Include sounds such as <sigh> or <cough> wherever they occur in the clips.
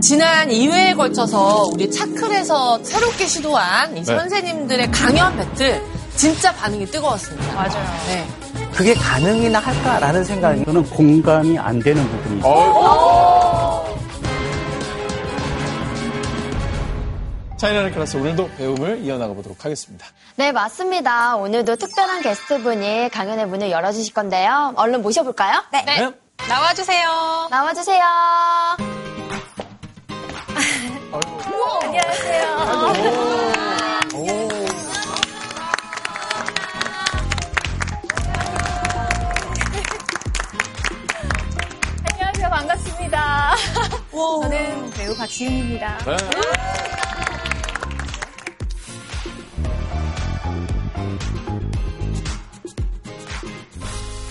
지난 2회에 걸쳐서 우리 차클에서 새롭게 시도한 이 네. 선생님들의 강연 배틀 진짜 반응이 뜨거웠습니다. 맞아요. 네. 그게 가능이나 할까라는 생각이 저는 공감이 안 되는 부분이 있어요. 어. 차이나는 클래스 오늘도 배움을 이어나가 보도록 하겠습니다. 네, 맞습니다. 오늘도 특별한 게스트분이 강연의 문을 열어주실 건데요. 얼른 모셔볼까요? 네. 네. 나와주세요. 나와주세요. 안녕하세요. 반갑습니다. 저는 배우 박지윤입니다. 네.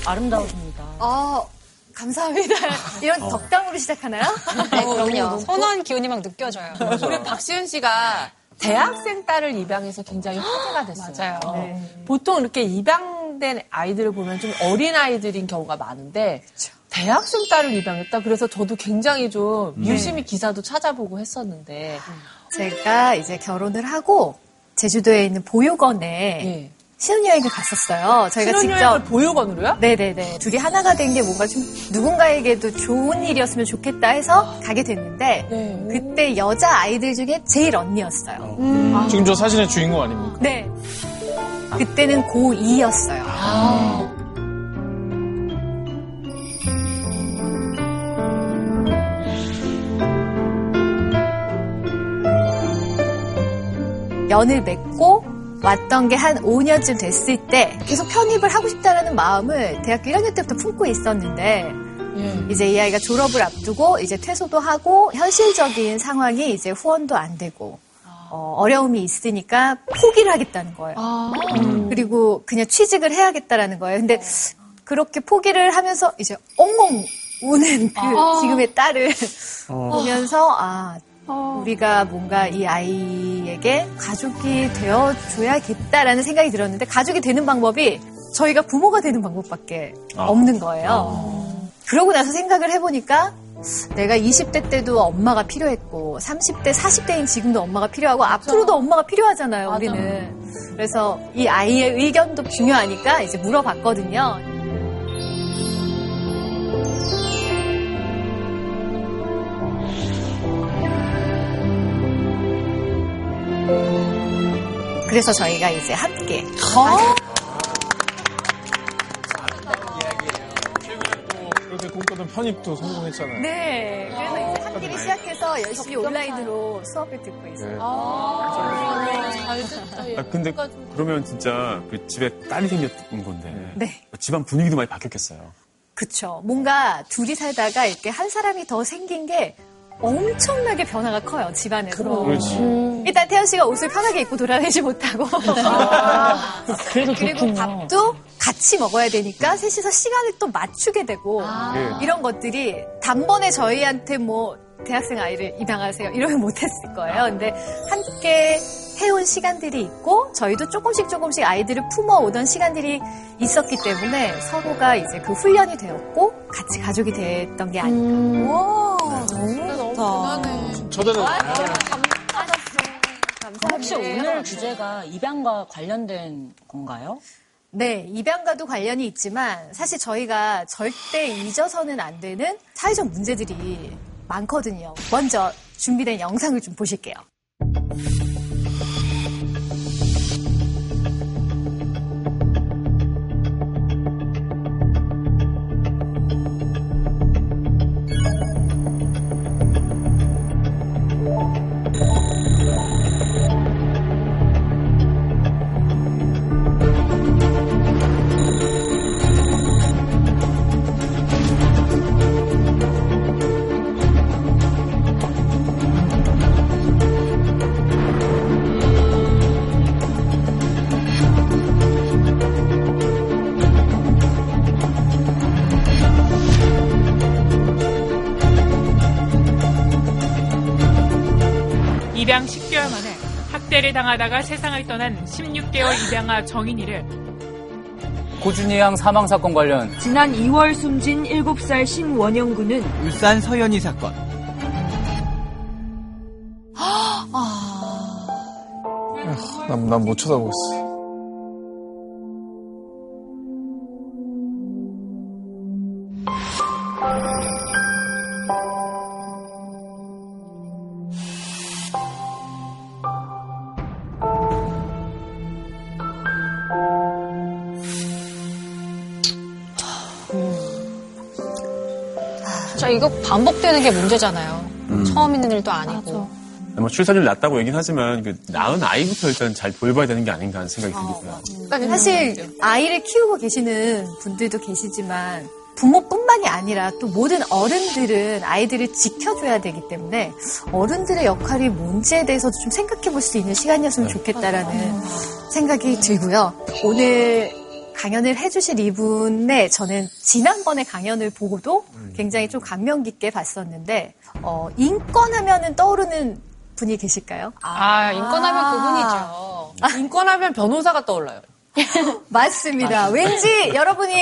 아름다우십니다. 어, 감사합니다. <laughs> 이런 덕담으로 시작하나요? 네, 그럼요. 선한 기운이 막 느껴져요. 우리 박시은 씨가 대학생 딸을 입양해서 굉장히 화제가 됐어요. <gasps> 맞아요. 네. 보통 이렇게 입양된 아이들을 보면 좀 어린 아이들인 경우가 많은데 대학생 딸을 입양했다. 그래서 저도 굉장히 좀 유심히 기사도 찾아보고 했었는데 제가 이제 결혼을 하고 제주도에 있는 보육원에 예. 신혼여행을 갔었어요. 저희가 신혼여행을 직접 보육원으로요? 네네네. 둘이 하나가 된 게 뭔가 좀 누군가에게도 좋은 일이었으면 좋겠다 해서 가게 됐는데 네. 그때 여자 아이들 중에 제일 언니였어요. 지금 저 사진의 주인공 아닙니까? 네. 그때는 고2였어요. 연을 맺고 왔던 게 한 5년쯤 됐을 때 계속 편입을 하고 싶다라는 마음을 대학교 1학년 때부터 품고 있었는데 이제 이 아이가 졸업을 앞두고 이제 퇴소도 하고 현실적인 상황이 이제 후원도 안 되고 어, 려움이 있으니까 포기를 하겠다는 거예요. 음. 그리고 그냥 취직을 해야겠다라는 거예요. 근데 그렇게 포기를 하면서 이제 엉엉 우는 그 지금의 딸을 보면서 아 우리가 뭔가 이 아이에게 가족이 되어줘야겠다라는 생각이 들었는데 가족이 되는 방법이 저희가 부모가 되는 방법밖에 없는 거예요. 그러고 나서 생각을 해보니까 내가 20대 때도 엄마가 필요했고 30대, 40대인 지금도 엄마가 필요하고 앞으로도 엄마가 필요하잖아요, 우리는. 그래서 이 아이의 의견도 중요하니까 이제 물어봤거든요. 그래서 저희가 이제 함께 그렇게 꿈꾸던 편입도 성공했잖아요. 네, 그래서 이제 학기를 시작해서 열심히 온라인으로 수업을 듣고 있어요. 잘 됐다. 얘. 아, 근데 그러면 진짜 그 집에 딸이 생겼던 건데 네. 집안 분위기도 많이 바뀌었겠어요. 그쵸. 뭔가 둘이 살다가 이렇게 한 사람이 더 생긴 게 엄청나게 변화가 커요, 집안에서. 그렇지. 일단 태연 씨가 옷을 편하게 입고 돌아다니지 못하고. <laughs> 그래도 그리고 밥도 같이 먹어야 되니까 셋이서 시간을 또 맞추게 되고 예. 이런 것들이 단번에 저희한테 뭐 대학생 아이를 입양하세요 이러면 못했을 거예요. 근데 함께 해온 시간들이 있고 저희도 조금씩 조금씩 아이들을 품어오던 시간들이 있었기 때문에 서로가 이제 그 훈련이 되었고 같이 가족이 됐던 게 아닌가. 와, 너무 대단해. 저들은 혹시 오늘 주제가 입양과 관련된 건가요? 네, 입양과도 관련이 있지만 사실 저희가 절대 잊어서는 안 되는 사회적 문제들이 많거든요. 먼저 준비된 영상을 좀 보실게요. 입양하다가 세상을 떠난 16개월 입양아 정인이를 고준희 양 사망 사건 관련 지난 2월 숨진 7살 신원영 군은 울산 서현이 사건 아, 난못 쳐다보고 있어. 이거 반복되는 게 문제잖아요. 처음 있는 일도 아니고. 뭐 출산율 낮다고 얘기는 하지만 그 낳은 아이부터 일단 잘 돌봐야 되는 게 아닌가 하는 생각이 들고요. 그러니까 사실 아이를 키우고 계시는 분들도 계시지만 부모뿐만이 아니라 또 모든 어른들은 아이들을 지켜줘야 되기 때문에 어른들의 역할이 뭔지에 대해서도 좀 생각해 볼 수 있는 시간이었으면 좋겠다라는 생각이 들고요. 오늘 강연을 해주실 이분의 저는 지난번에 강연을 보고도 굉장히 좀 감명 깊게 봤었는데 어, 인권하면은 떠오르는 분이 계실까요? 아, 인권하면 그분이죠. 인권하면 변호사가 떠올라요. <laughs> 맞습니다. 왠지 여러분이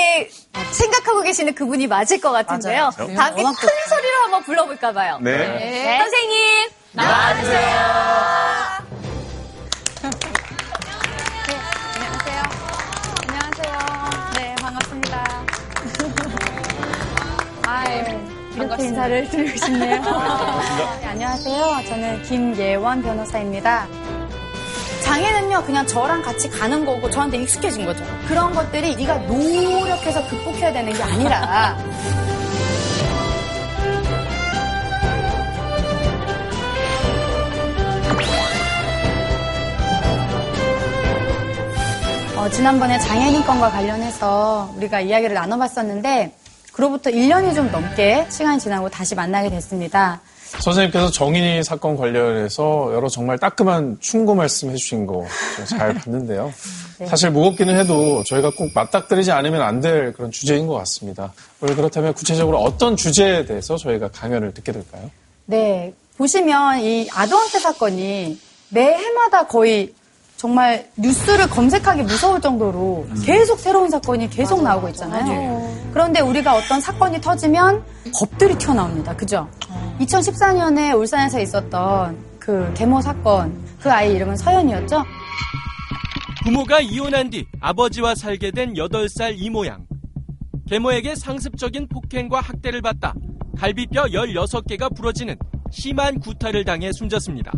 생각하고 계시는 그분이 맞을 것 같은데요. 맞아요. 다 함께 큰 소리로 한번 불러볼까 봐요. 네. 선생님 나와주세요. 이렇게 인사를 드리고 싶네요. <laughs> 네, 안녕하세요. 저는 김예원 변호사입니다. 장애는요, 그냥 저랑 같이 가는 거고 저한테 익숙해진 거죠. 그런 것들이 네가 노력해서 극복해야 되는 게 아니라 어, 지난번에 장애인권과 관련해서 우리가 이야기를 나눠봤었는데 그로부터 1년이 좀 넘게 시간이 지나고 다시 만나게 됐습니다. 선생님께서 정인이 사건 관련해서 여러 정말 따끔한 충고 말씀 해 주신 거 잘 봤는데요. <laughs> 네. 사실 무겁기는 해도 저희가 꼭 맞닥뜨리지 않으면 안 될 그런 주제인 것 같습니다. 오늘 그렇다면 구체적으로 어떤 주제에 대해서 저희가 강연을 듣게 될까요? 네, 보시면 이 아동학대 사건이 매 해마다 거의 정말 뉴스를 검색하기 무서울 정도로 계속 새로운 사건이 계속 나오고 있잖아요. 그런데 우리가 어떤 사건이 터지면 법들이 튀어나옵니다. 그죠? 2014년에 울산에서 있었던 그 계모 사건, 그 아이 이름은 서연이었죠? 부모가 이혼한 뒤 아버지와 살게 된 8살 이모양. 계모에게 상습적인 폭행과 학대를 받다 갈비뼈 16개가 부러지는 심한 구타를 당해 숨졌습니다.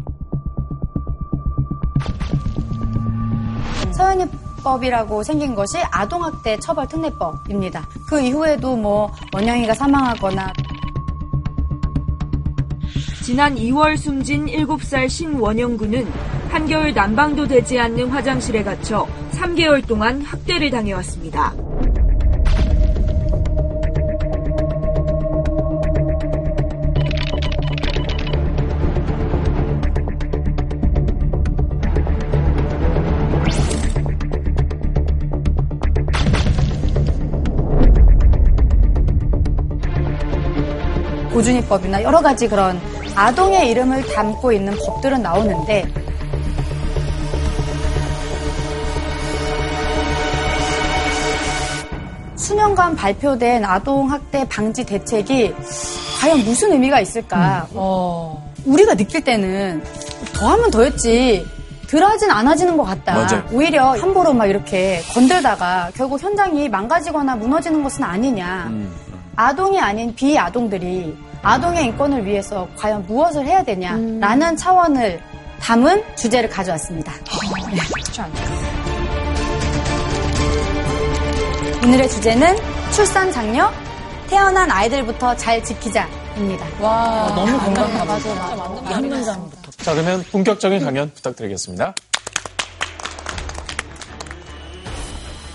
서연이법이라고 생긴 것이 아동학대 처벌 특례법입니다. 그 이후에도 뭐 원영이가 사망하거나 지난 2월 숨진 7살 신원영 군은 한겨울 난방도 되지 않는 화장실에 갇혀 3개월 동안 학대를 당해왔습니다. 고준위법이나 여러 가지 그런 아동의 이름을 담고 있는 법들은 나오는데 수년간 발표된 아동학대 방지 대책이 과연 무슨 의미가 있을까? 우리가 느낄 때는 더 하면 더했지 덜하진 않아지는 것 같다. 맞아요. 오히려 함부로 막 이렇게 건들다가 결국 현장이 망가지거나 무너지는 것은 아니냐. 아동이 아닌 비아동들이 아동의 인권을 위해서 과연 무엇을 해야 되냐라는 차원을 담은 주제를 가져왔습니다. 네. 오늘의 주제는 출산 장려, 태어난 아이들부터 잘 지키자입니다. 와, 너무 공감가 맞아, 맞아. 한 문장부터. 자, 그러면 본격적인 강연 부탁드리겠습니다.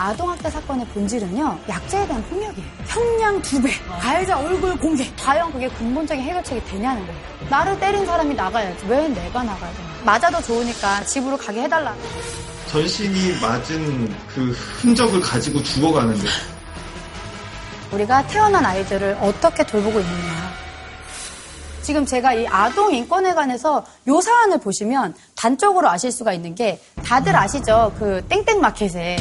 아동학대 사건의 본질은요, 약자에 대한 폭력이에요. 형량 두 배, 가해자 얼굴 공개. 과연 그게 근본적인 해결책이 되냐는 거예요. 나를 때린 사람이 나가야지. 왜 내가 나가야 되나? 맞아도 좋으니까 집으로 가게 해달라. 전신이 맞은 그 흔적을 가지고 죽어가는데 우리가 태어난 아이들을 어떻게 돌보고 있느냐. 지금 제가 이 아동 인권에 관해서 요 사안을 보시면 단적으로 아실 수가 있는 게 다들 아시죠? 그 땡땡 마켓에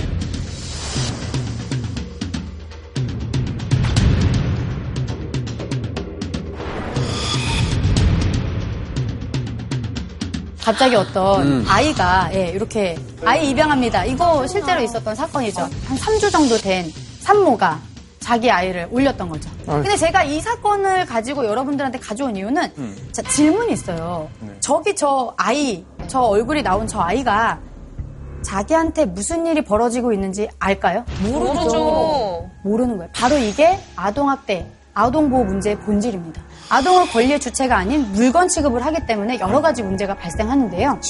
갑자기 어떤 음. 아이가 예, 이렇게 아이 입양합니다. 이거 실제로 있었던 사건이죠. 한 3주 정도 된 산모가 자기 아이를 올렸던 거죠. 근데 제가 이 사건을 가지고 여러분들한테 가져온 이유는 음. 자, 질문이 있어요. 저기 저 아이, 저 얼굴이 나온 저 아이가 자기한테 무슨 일이 벌어지고 있는지 알까요? 모르죠. 모르는 거예요. 바로 이게 아동학대, 아동보호 문제의 본질입니다. 아동을 권리의 주체가 아닌 물건 취급을 하기 때문에 여러 가지 문제가 발생하는데요.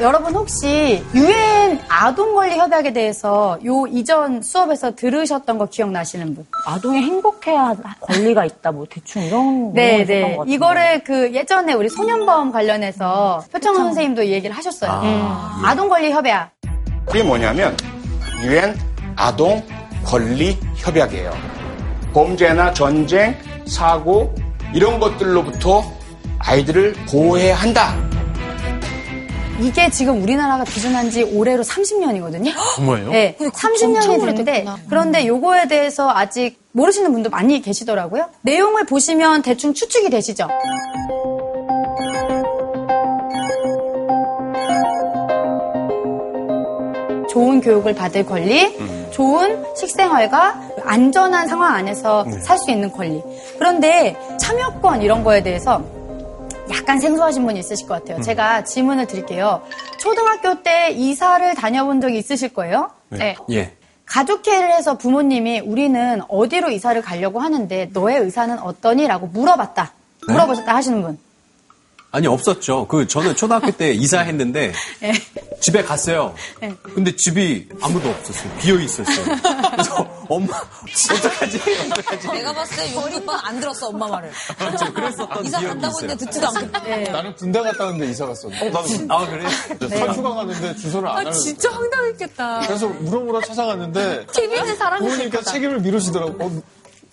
여러분 혹시 유엔 아동 권리 협약에 대해서 요 이전 수업에서 들으셨던 거 기억나시는 분? 아동이 행복해야 할 권리가 있다, 뭐 대충 이런 네, 네. 것 같은데. 이거를 그 예전에 우리 소년범 관련해서 표창 선생님도 이 얘기를 하셨어요. 아, 예. 아동권리 협약. 그게 뭐냐면 유엔 아동 권리 협약이에요. 범죄나 전쟁, 사고 이런 것들로부터 아이들을 보호해야 한다. 이게 지금 우리나라가 기준한 지 올해로 30년이거든요. <gasps> 정말요? 네, 근데 30년이 엄청 됐는데 오래됐구나. 그런데 요거에 대해서 아직 모르시는 분도 많이 계시더라고요. 내용을 보시면 대충 추측이 되시죠? 좋은 교육을 받을 권리, 좋은 식생활과 안전한 상황 안에서 네. 살수 있는 권리. 그런데 참여권 이런 거에 대해서 약간 생소하신 분이 있으실 것 같아요. 제가 질문을 드릴게요. 초등학교 때 이사를 다녀본 적이 있으실 거예요? 네. 예. 가족회의를 해서 부모님이 우리는 어디로 이사를 가려고 하는데 너의 의사는 어떠니? 라고 물어봤다. 물어보셨다 하시는 분. 아니 없었죠. 그 저는 초등학교 때 이사했는데 네. <laughs> 집에 갔어요. 네. 근데 집이 아무도 없었어요. 비어 있었어요. 그래서 엄마 어떡하지? 어떡하지? 내가 봤을 때 용기 오빠는 안 들었어, 엄마 말을. 그렇죠. 그랬었던 이사 기억이 간다고. 했는데 듣지도 않고. 나는 군대 갔다 왔는데 이사 갔었는데. 아 그래? 선수가 갔는데 주소를 안 아, 알려줬어. 진짜 황당했겠다. 그래서 물어보러 찾아갔는데 TV 있는 사람 부모님께서 책임을 미루시더라고. 어,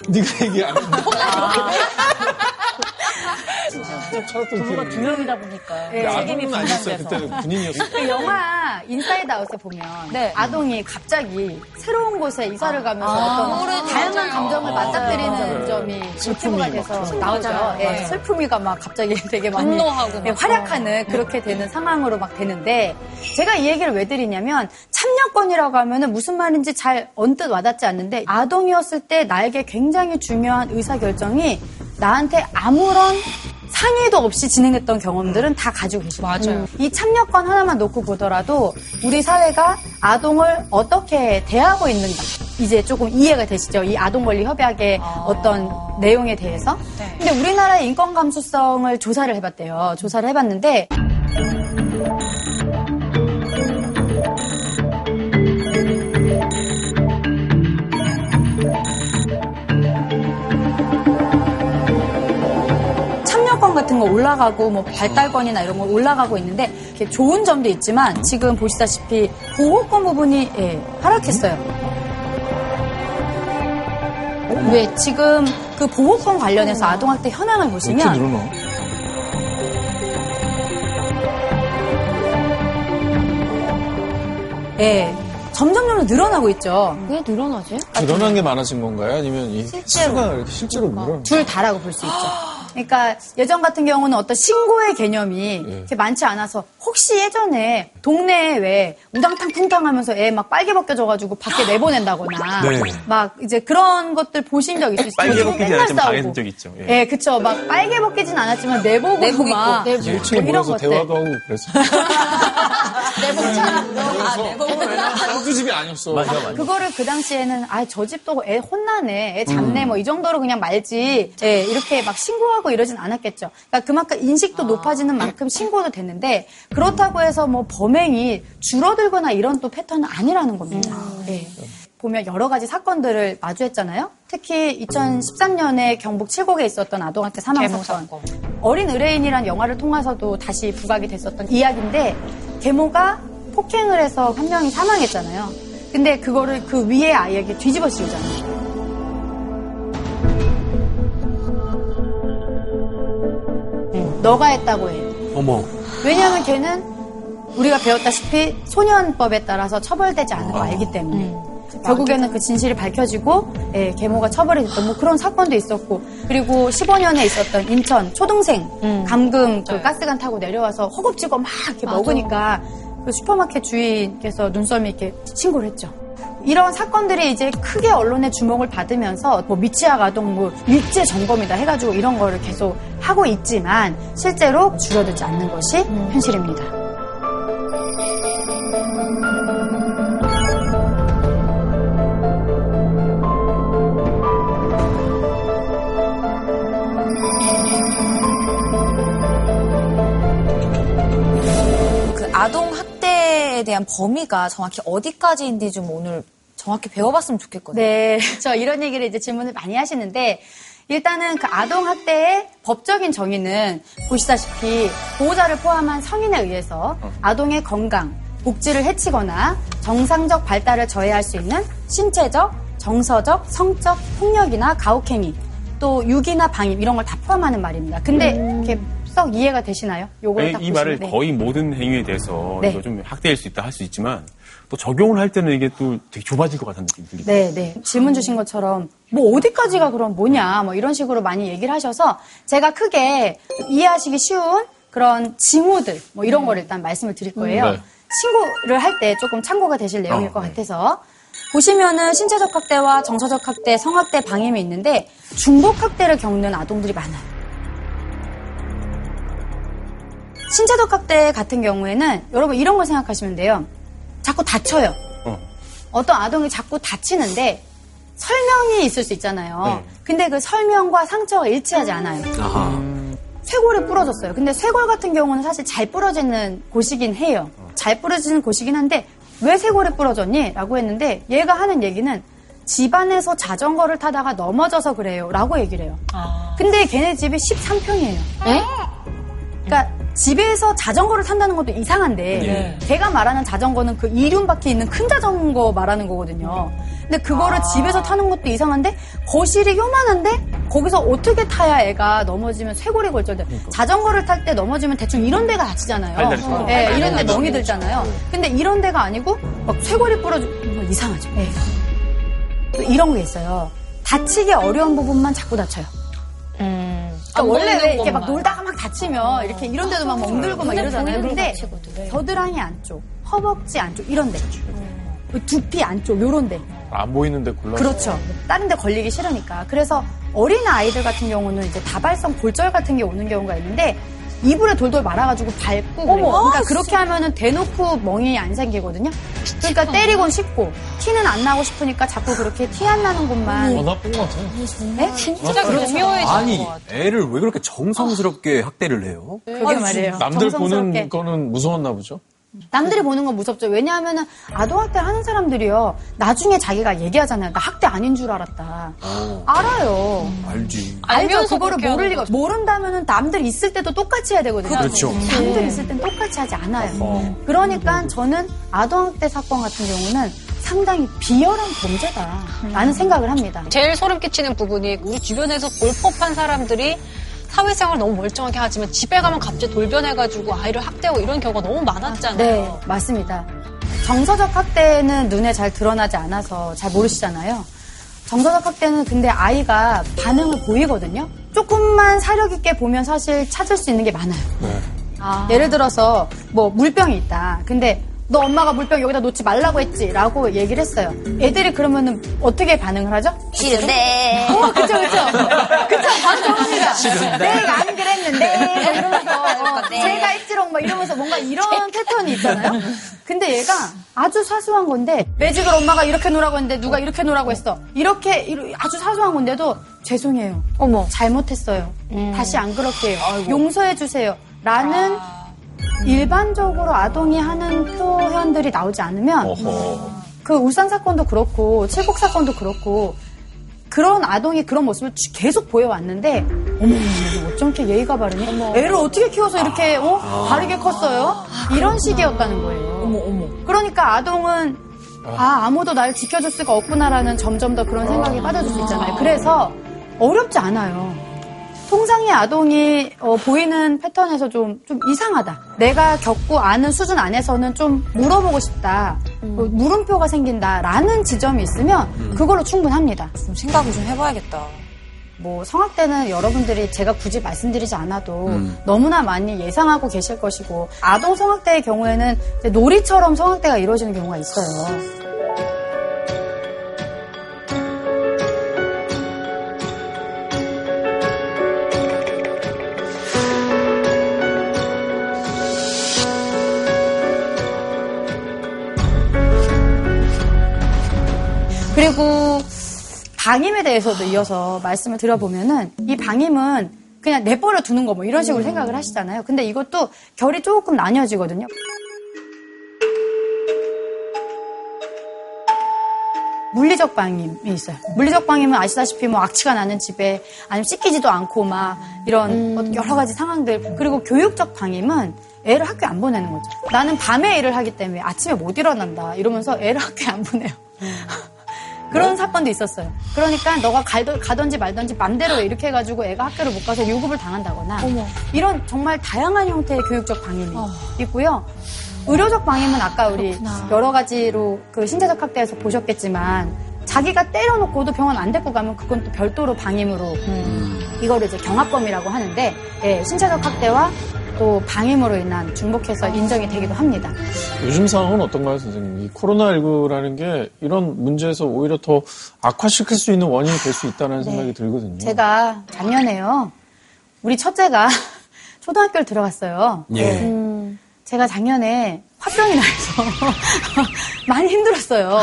네가 얘기 안 했 는데. 부모가 두 명이다 보니까. 네, 책임이. 그때는 군인이었어요. 그 영화 Inside Out에 보면 아동이 갑자기 새로운 곳에 이사를 가면서 아, 어떤 그래, 다양한. 감정을. 맞닥뜨리는 맞아요. 점이 슬픔이 모티브가 막 돼서 나오죠. 예. 슬픔이가 막 갑자기 <laughs> 되게 많이 분노하고 막. 예, 활약하는 그렇게 되는 상황으로 막 되는데 제가 이 얘기를 왜 드리냐면 참여권이라고 하면은 무슨 말인지 잘 언뜻 와닿지 않는데 아동이었을 때 나에게 굉장히 중요한 의사 결정이 나한테 아무런 상의도 없이 진행했던 경험들은 다 가지고 계시고 맞아요. 이 참여권 하나만 놓고 보더라도 우리 사회가 아동을 어떻게 대하고 있는가 이제 조금 이해가 되시죠? 이 아동 권리 협약의 어떤 내용에 대해서. 근데 우리나라의 인권 감수성을 조사를 해봤대요. 조사를 해봤는데 참여권 같은 거 올라가고 뭐 발달권이나 이런 거 올라가고 있는데 이렇게 좋은 점도 있지만 지금 보시다시피 보호권 부분이 예, 하락했어요. 왜 지금 그 보호권 관련해서 아동학대 현황을 보시면? 예, 점점 점점 늘어나고 있죠. 왜 늘어나지? 늘어난 게 많아진 건가요? 아니면 이 실제로. 수가 이렇게 실제로 늘어난 둘 다라고 볼 수 있죠. <gasps> 그러니까 예전 같은 경우는 어떤 신고의 개념이 예. 많지 않아서 혹시 예전에 동네에 왜 우당탕 쿵탕 하면서 애 막 빨개 벗겨져가지고 밖에 내보낸다거나 <gasps> 네. 막 이제 그런 것들 보신 적 있으시죠? 빨개 벗기지 않았지만. 당했던 적 있죠. 예. 예, 그쵸. 막 빨개 벗기진 않았지만 내보고 내복 막 입고, 내복. 뭐 1층에 이런 모여서 것들. 대화도 하고 그랬어. 내복처럼. 한두 집이 아니었어. 그거를 그 당시에는 아 저 집도 애 혼나네, 애 음. 잡네 뭐이 정도로 그냥 말지 예, 이렇게 막 신고하고 이러진 않았겠죠. 그러니까 그만큼 인식도 높아지는 만큼 신고도 됐는데 그렇다고 해서 뭐 범 행이 줄어들거나 이런 또 패턴은 아니라는 겁니다. 예. 보면 여러 가지 사건들을 마주했잖아요. 특히 2013년에 경북 칠곡에 있었던 아동학대 사망 사건. 사건. 어린 의뢰인이란 영화를 통해서도 다시 부각이 됐었던 이야기인데 계모가 폭행을 해서 한 명이 사망했잖아요. 근데 그거를 그 위에 아이에게 뒤집어 씌우잖아요. 응, 너가 했다고 해. 어머. 왜냐하면 걔는 우리가 배웠다시피 소년법에 따라서 처벌되지 않는 거 알기 때문에. 결국에는 그 진실이 밝혀지고 예, 계모가 처벌이 됐던 뭐 그런 사건도 있었고 그리고 15년에 있었던 인천 초등생 감금 그 가스관 타고 내려와서 허겁지겁 막 이렇게 맞아. 먹으니까 그 슈퍼마켓 주인께서 눈썰미 있게 신고를 했죠. 이런 사건들이 이제 크게 언론의 주목을 받으면서 뭐 미취학 아동 뭐 일제 점검이다 해가지고 이런 거를 계속 하고 있지만 실제로 줄어들지 않는 것이 현실입니다. 그 아동 학대에 대한 범위가 정확히 어디까지인지 좀 오늘 정확히 배워봤으면 좋겠거든요. 네, <laughs> 저 이런 얘기를 이제 질문을 많이 하시는데 일단은 그 아동 학대의 법적인 정의는 보시다시피 보호자를 포함한 성인에 의해서 아동의 건강, 복지를 해치거나 정상적 발달을 저해할 수 있는 신체적, 정서적, 성적 폭력이나 가혹행위, 또 유기나 방임 이런 걸 다 포함하는 말입니다. 근데 이렇게 썩 이해가 되시나요? 요걸 이, 딱이 말을. 네. 거의 모든 행위에 대해서 네. 이거 좀 학대일 수 있다 할 수 있지만 또 적용을 할 때는 이게 또 되게 좁아질 것 같은 느낌이 들리고 네, 네. 질문 주신 것처럼 뭐 어디까지가 그럼 뭐냐 뭐 이런 식으로 많이 얘기를 하셔서 제가 크게 이해하시기 쉬운 그런 징후들 뭐 이런 거를 일단 말씀을 드릴 거예요. 네. 신고를 할 때 조금 참고가 되실 내용일 어, 것 네. 같아서 보시면은 신체적 학대와 정서적 학대, 성학대, 방임이 있는데 중복 학대를 겪는 아동들이 많아요. 신체적 학대 같은 경우에는 여러분 이런 걸 생각하시면 돼요. 자꾸 다쳐요. 어 떤 아동이 자꾸 다치는데 설명이 있을 수 있잖아요. 근데 그 설명과 상처가 일치하지 않아요. 쇄골이 부러졌어요. 근데 쇄골 같은 경우는 사실 잘 부러지는 곳이긴 해요. 잘 부러지는 곳이긴 한데 왜 쇄골이 부러졌니? 라고 했는데 얘가 하는 얘기는 집안에서 자전거를 타다가 넘어져서 그래요. 라고 얘기를 해요. 근데 걔네 집이 13평이에요. 그러니까 집에서 자전거를 탄다는 것도 이상한데 네. 걔가 말하는 자전거는 그 이륜 바퀴 있는 큰 자전거 말하는 거거든요. 근데 그거를 집에서 타는 것도 이상한데 거실이 요만한데 거기서 어떻게 타야 애가 넘어지면 쇄골이 골절돼. 자전거를 탈 때 넘어지면 대충 이런 데가 다치잖아요. 예, 발다리 이런 데 쪽. 멍이 들잖아요. 근데 이런 데가 아니고 막 쇄골이 부러져 이거 이상하죠. 예. 또 이런 게 있어요. 다치기 어려운 부분만 자꾸 다쳐요. 그러니까 안 원래 보이는 왜 이렇게 막 것만. 놀다가 막 다치면 이렇게 이런 데도 막 멍들고 막 이러잖아요. 보이는 근데 다치거든. 겨드랑이 안쪽, 허벅지 안쪽 이런 데, 그 두피 안쪽 요런 데. 안 보이는 데 골라서. 그렇죠. 다른 데 걸리기 싫으니까. 그래서 어린 아이들 같은 경우는 이제 다발성 골절 같은 게 오는 경우가 있는데 이불에 돌돌 말아가지고 밟고 그래요. 어머, 그러니까 아, 그렇게 하면은 대놓고 멍이 안 생기거든요. 그러니까 때리곤 쉽고 티는 안 나고 싶으니까 자꾸 그렇게 티 안 나는 곳만. 어, 나쁜 것 같아. 네? 진짜 그렇죠. 아니, 애를 왜 그렇게 정성스럽게 학대를 해요? 그게 말이에요. 남들 정성스럽게. 보는 거는 무서웠나 보죠? 남들이 보는 건 무섭죠. 왜냐하면은 아동학대를 하는 사람들이요. 나중에 자기가 얘기하잖아요. 나 학대 아닌 줄 알았다. 알아요. 알지. 알죠. 그거를 모를 리가 모른다면은 남들 있을 때도 똑같이 해야 되거든요. 그렇죠. 남들 있을 땐 똑같이 하지 않아요. 어허. 그러니까 저는 아동학대 사건 같은 경우는 상당히 비열한 범죄다라는 생각을 합니다. 제일 소름 끼치는 부분이 우리 주변에서 볼 법한 사람들이 사회생활 너무 멀쩡하게 하지만 집에 가면 갑자기 돌변해가지고 아이를 학대하고 이런 경우가 너무 많았잖아요. 네, 맞습니다. 정서적 학대는 눈에 잘 드러나지 않아서 잘 모르시잖아요. 정서적 학대는 근데 아이가 반응을 보이거든요. 조금만 사력 있게 보면 사실 찾을 수 있는 게 많아요. 예를 들어서 뭐 물병이 있다. 근데 너 엄마가 물병 여기다 놓지 말라고 했지 라고 얘기를 했어요. 애들이 그러면은 어떻게 반응을 하죠? 싫은데. 어, 그쵸, 그쵸. <laughs> 그쵸, 바로 저겁니다. 싫은데. 내가 안 그랬는데. 뭐 이러면서, 어, 네. 제가 했지롱, 막 이러면서 뭔가 이런 <laughs> 패턴이 있잖아요. 근데 얘가 아주 사소한 건데, 매직을 엄마가 이렇게 놓으라고 했는데 누가 이렇게 놓으라고 했어. 이렇게, 이러- 아주 사소한 건데도 죄송해요. 어머. 잘못했어요. 다시 안 그렇게 해요. 용서해주세요. 라는 일반적으로 아동이 하는 표현들이 나오지 않으면 그 울산 사건도 그렇고 칠곡 사건도 그렇고 그런 아동이 그런 모습을 주- 계속 보여왔는데 어머 어머 어쩜 이렇게 예의가 바르니? 애를 어떻게 키워서 이렇게 어? 바르게 컸어요? 이런 식이었다는 거예요. 어머 어머. 그러니까 아동은 아 아무도 날 지켜줄 수가 없구나라는 점점 더 그런 생각이 빠져들 수 있잖아요. 그래서 어렵지 않아요 통상의 아동이 어, 보이는 패턴에서 좀, 좀 이상하다. 내가 겪고 아는 수준 안에서는 좀 물어보고 싶다. 뭐 물음표가 생긴다 라는 지점이 있으면 그걸로 충분합니다. 좀 생각을 좀 해봐야겠다. 뭐 성학대는 여러분들이 제가 굳이 말씀드리지 않아도 음. 너무나 많이 예상하고 계실 것이고 아동 성학대의 경우에는 이제 놀이처럼 성학대가 이루어지는 경우가 있어요. 방임에 대해서도 이어서 말씀을 드려보면은 이 방임은 그냥 내버려 두는 거 뭐 이런 식으로 생각을 하시잖아요. 근데 이것도 결이 조금 나뉘어지거든요. 물리적 방임이 있어요. 물리적 방임은 아시다시피 뭐 악취가 나는 집에 아니면 씻기지도 않고 막 이런 뭐 여러 가지 상황들 그리고 교육적 방임은 애를 학교에 안 보내는 거죠. 나는 밤에 일을 하기 때문에 아침에 못 일어난다 이러면서 애를 학교에 안 보내요. 그런 사건도 있었어요. 그러니까 너가 가던, 가던지 말던지 맘대로 이렇게 해가지고 애가 학교를 못 가서 유급을 당한다거나 이런 정말 다양한 형태의 교육적 방임이 있고요. 의료적 방임은 아까 우리 여러 가지로 그 신체적 학대에서 보셨겠지만 자기가 때려놓고도 병원 안 데리고 가면 그건 또 별도로 방임으로. 이거를 이제 경합범이라고 하는데 예, 신체적 학대와 또 방임으로 인한 중복해서 인정이 되기도 합니다. 요즘 상황은 어떤가요, 선생님? 이 코로나19라는 게 이런 문제에서 오히려 더 악화시킬 수 있는 원인이 될 수 있다는 생각이 들거든요. 제가 작년에요. 우리 첫째가 <laughs> 초등학교를 들어갔어요. 예. 음, 제가 작년에 화병이 나서 <laughs> 많이 힘들었어요.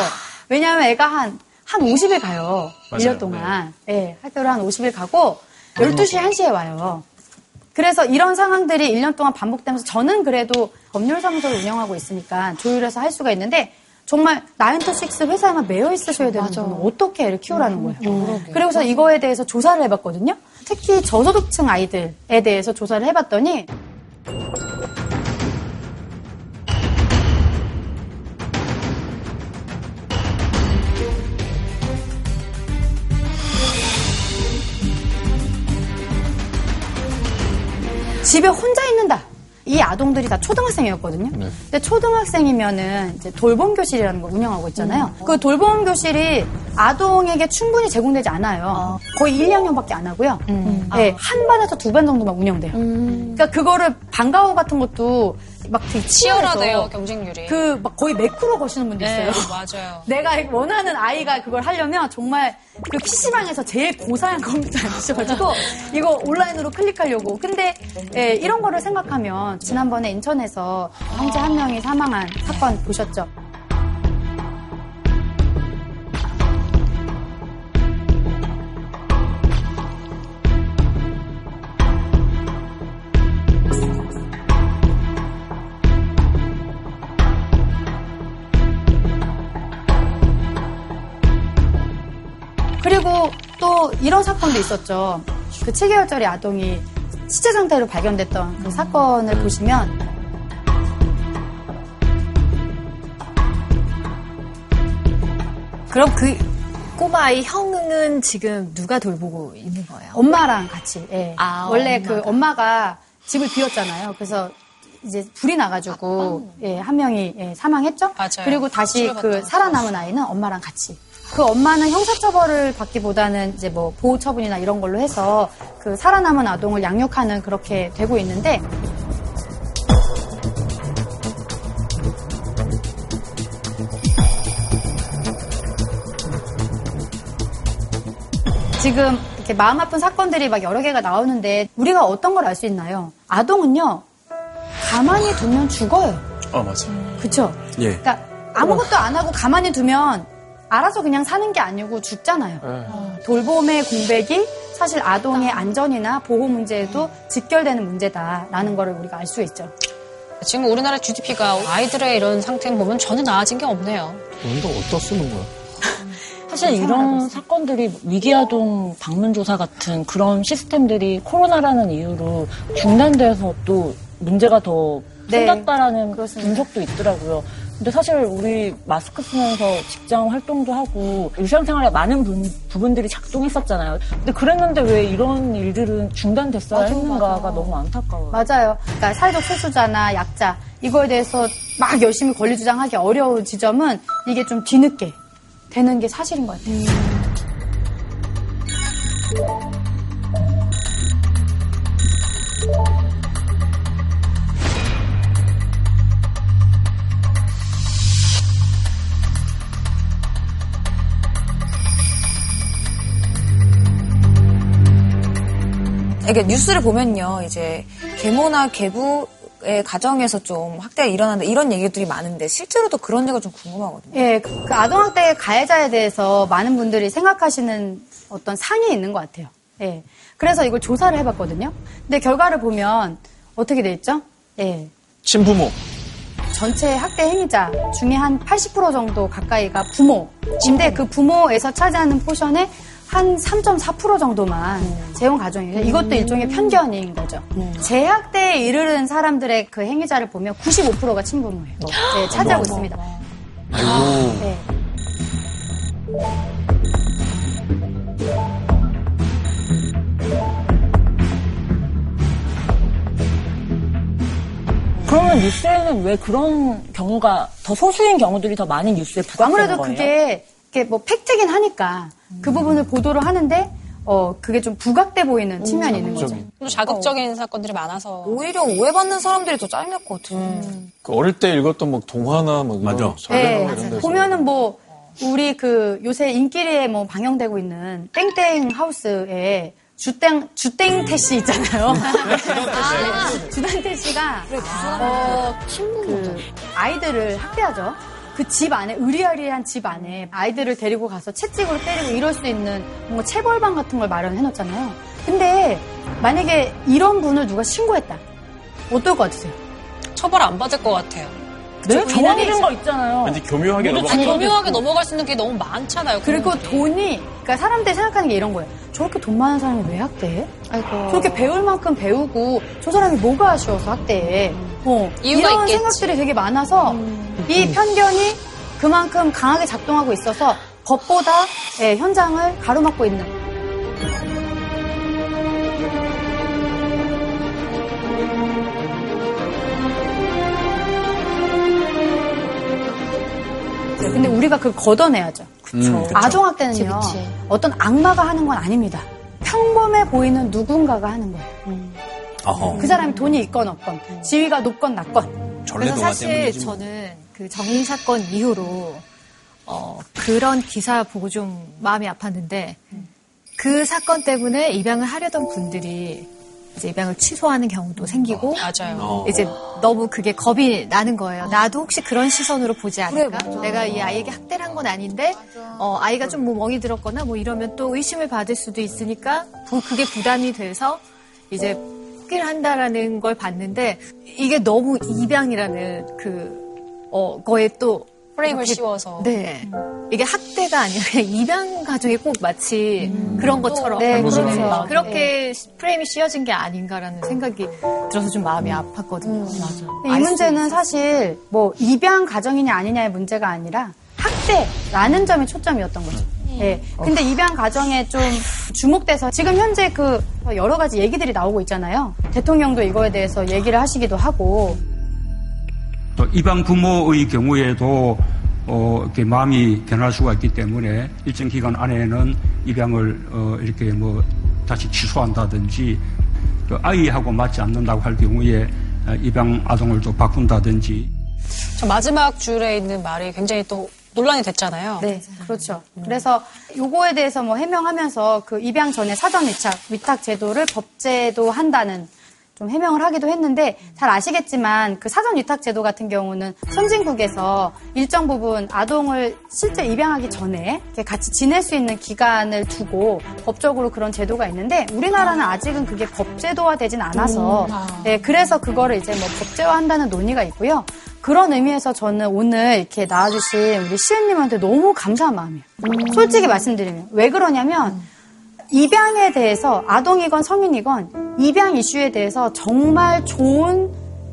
왜냐하면 애가 한, 한 50일 가요. 맞아요. 1년 동안. 예, 학교를 한 50일 가고 12시, 1시에 와요. 그래서 이런 상황들이 1년 동안 반복되면서 저는 그래도 법률사무소를 운영하고 있으니까 조율해서 할 수가 있는데 정말 9to6 회사에만 매여 있으셔야 되는 분은 어떻게 애를 키우라는 거예요. 그리고서 이거에 대해서 조사를 해봤거든요. 특히 저소득층 아이들에 대해서 조사를 해봤더니 집에 혼자 있는다. 이 아동들이 다 초등학생이었거든요. 근데 초등학생이면은 이제 돌봄 교실이라는 걸 운영하고 있잖아요. 그 돌봄 교실이 아동에게 충분히 제공되지 않아요. 거의 1, 2학년밖에 안 하고요. 네, 한 반에서 두 반 정도만 운영돼요. 그러니까 그거를 방과후 같은 것도 막 되게 치열하대요, 경쟁률이. 그 막 거의 매크로 거시는 분도 네, 있어요. 맞아요. <laughs> 내가 원하는 아이가 그걸 하려면 정말 그 PC방에서 제일 고사양 컴퓨터 안 주셔가지고 <laughs> 이거 온라인으로 클릭하려고. 근데 예, 이런 거를 생각하면 지난번에 인천에서 형제 한 명이 사망한 사건 보셨죠? 또 이런 사건도 있었죠. 그 7개월짜리 아동이 시체 상태로 발견됐던 그 사건을 보시면 그럼 그 꼬마의 형은 지금 누가 돌보고 있는 거예요? 엄마랑 같이. 예. 아, 원래 그 엄마가. 엄마가 집을 비웠잖아요. 그래서 이제 불이 나가지고 예, 한 명이 예, 사망했죠. 맞아요. 그리고 다시 그 살아남은 아이는 엄마랑 같이. 그 엄마는 형사처벌을 받기보다는 이제 뭐 보호처분이나 이런 걸로 해서 그 살아남은 아동을 양육하는 그렇게 되고 있는데 지금 이렇게 마음 아픈 사건들이 막 여러 개가 나오는데 우리가 어떤 걸 알 수 있나요? 아동은요 가만히 두면 죽어요. 아, 맞아. 그쵸? 예. 그러니까 아무것도 안 하고 가만히 두면 알아서 그냥 사는 게 아니고 죽잖아요. 어, 돌봄의 공백이 사실 아동의 안전이나 보호 문제에도 직결되는 문제다라는 거를 우리가 알 수 있죠. 지금 우리나라 GDP가 아이들의 이런 상태 보면 전혀 나아진 게 없네요. 돈도 어디다 쓰는 거야? 사실 이런 사건들이 위기아동 방문조사 같은 그런 시스템들이 코로나라는 이유로 중단돼서 또 문제가 더 네. 생겼다라는 분석도 있더라고요. 근데 사실 우리 마스크 쓰면서 직장 활동도 하고 일상생활에 많은 부, 부분들이 작동했었잖아요. 근데 그랬는데 왜 이런 일들은 중단됐어야 맞아, 했는가가 맞아. 너무 안타까워요. 맞아요. 그러니까 사회적 세수자나 약자 이거에 대해서 막 열심히 권리 주장하기 어려운 지점은 이게 좀 뒤늦게 되는 게 사실인 것 같아요. 이게 뉴스를 보면요, 이제 계모나 계부 의 가정에서 좀 학대가 일어난다 이런 얘기들이 많은데 실제로도 그런 얘기가 좀 궁금하거든요. 예, 그, 그 아동학대 가해자에 대해서 많은 분들이 생각하시는 어떤 상이 있는 것 같아요. 예. 그래서 이걸 조사를 해봤거든요. 근데 결과를 보면 어떻게 돼 있죠? 예. 친부모. 전체 학대 행위자 중에 한 80% 정도 가까이가 부모인데 그 부모에서 차지하는 포션의 한 3.4% 정도만 재혼 가정이에요. 이것도 일종의 편견인 거죠. 재학대에 이르는 사람들의 그 행위자를 보면 95%가 친부모예요. 네, <gasps> 차지하고 어머, 어머. 있습니다. 아이고. 네. 그러면 뉴스에는 왜 그런 경우가 더 소수인 경우들이 더 많이 뉴스에 부각되는 아무래도 거예요? 그게, 그게 뭐 팩트긴 하니까 그 부분을 보도를 하는데 어 그게 좀 부각돼 보이는 측면이 있는 거죠. 또 자극적인 사건들이 많아서. 오히려 오해받는 사람들이 더 짜증날 것 같아요. 그 어릴 때 읽었던 뭐 동화나 뭐 이런 네, 보면은 뭐 우리 그 요새 인기리에 뭐 방영되고 있는 땡땡 하우스에 주땡 주땡태 씨 있잖아요. <laughs> 아, 주땡태 씨가 어, 그 아이들을 학대하죠. 그 집 안에 의리아리한 집 안에 아이들을 데리고 가서 채찍으로 때리고 이럴 수 있는 뭔가 체벌방 같은 걸 마련해 놓잖아요. 근데 만약에 이런 분을 누가 신고했다. 어떨 것 같으세요? 처벌 안 받을 것 같아요. 네? 정황된 거 있잖아요. 왠지 교묘하게 아니, 넘어가죠. 교묘하게 넘어갈 수 있는 게 너무 많잖아요. 그리고. 돈이, 그러니까 사람들이 생각하는 게 이런 거예요. 저렇게 돈 많은 사람이 왜 학대해? 저렇게 배울 만큼 배우고 저 사람이 뭐가 아쉬워서 학대해? 어, 이유가 이런 있겠지. 생각들이 되게 많아서 이 편견이 그만큼 강하게 작동하고 있어서 법보다 예, 현장을 가로막고 있는. 네, 근데 우리가 그걸 걷어내야죠. 음, 그쵸. 아동학대는요, 그치, 그치. 어떤 악마가 하는 건 아닙니다. 평범해 보이는 누군가가 하는 거예요. 어허. 그 사람이 돈이 있건 없건, 지위가 높건 낮건. 그래서 사실 저는 그 정인 사건 이후로 어, 그런 기사 보고 좀 마음이 아팠는데 그 사건 때문에 입양을 하려던 분들이 이제 입양을 취소하는 경우도 생기고 맞아요. 어. 이제 너무 그게 겁이 나는 거예요. 나도 혹시 그런 시선으로 보지 않을까? 그래. 내가 이 아이에게 학대를 한 건 아닌데 어, 아이가 좀 뭐 멍이 들었거나 뭐 이러면 또 의심을 받을 수도 있으니까 부- 그게 부담이 돼서 이제 포기를 한다라는 걸 봤는데 이게 너무 입양이라는 그 어, 거에 또 프레임을 이렇게- 씌워서. 네. 이게 학대가 아니라 <laughs> 입양 가정이 꼭 마치 그런 것처럼 네, 그렇죠. 그렇게 프레임이 씌워진 게 아닌가라는 생각이 들어서 좀 마음이 아팠거든요. 맞아. 이 문제는 사실 뭐 입양 가정이냐 아니냐의 문제가 아니라 학대라는 점이 초점이었던 거죠. 예. 근데 입양 가정에 좀 주목돼서 지금 현재 그 여러 가지 얘기들이 나오고 있잖아요. 대통령도 이거에 대해서 얘기를 하시기도 하고 또 입양 부모의 경우에도 어, 이렇게 마음이 변할 수가 있기 때문에 일정 기간 안에는 입양을 어, 이렇게 뭐 다시 취소한다든지 또 아이하고 맞지 않는다고 할 경우에 어, 입양 아동을 또 바꾼다든지 저 마지막 줄에 있는 말이 굉장히 또 논란이 됐잖아요. 네, 그렇죠. 그래서 요거에 대해서 뭐 해명하면서 그 입양 전에 사전 위탁, 위탁 제도를 법제도 한다는 좀 해명을 하기도 했는데 잘 아시겠지만 그 사전 위탁 제도 같은 경우는 선진국에서 일정 부분 아동을 실제 입양하기 전에 같이 지낼 수 있는 기간을 두고 법적으로 그런 제도가 있는데 우리나라는 아직은 그게 법제도화 되진 않아서 음, 아. 네, 그래서 그거를 이제 뭐 법제화한다는 논의가 있고요. 그런 의미에서 저는 오늘 이렇게 나와주신 우리 시은님한테 너무 감사한 마음이에요. 솔직히 말씀드리면 왜 그러냐면 입양에 대해서 아동이건 성인이건 입양 이슈에 대해서 정말 좋은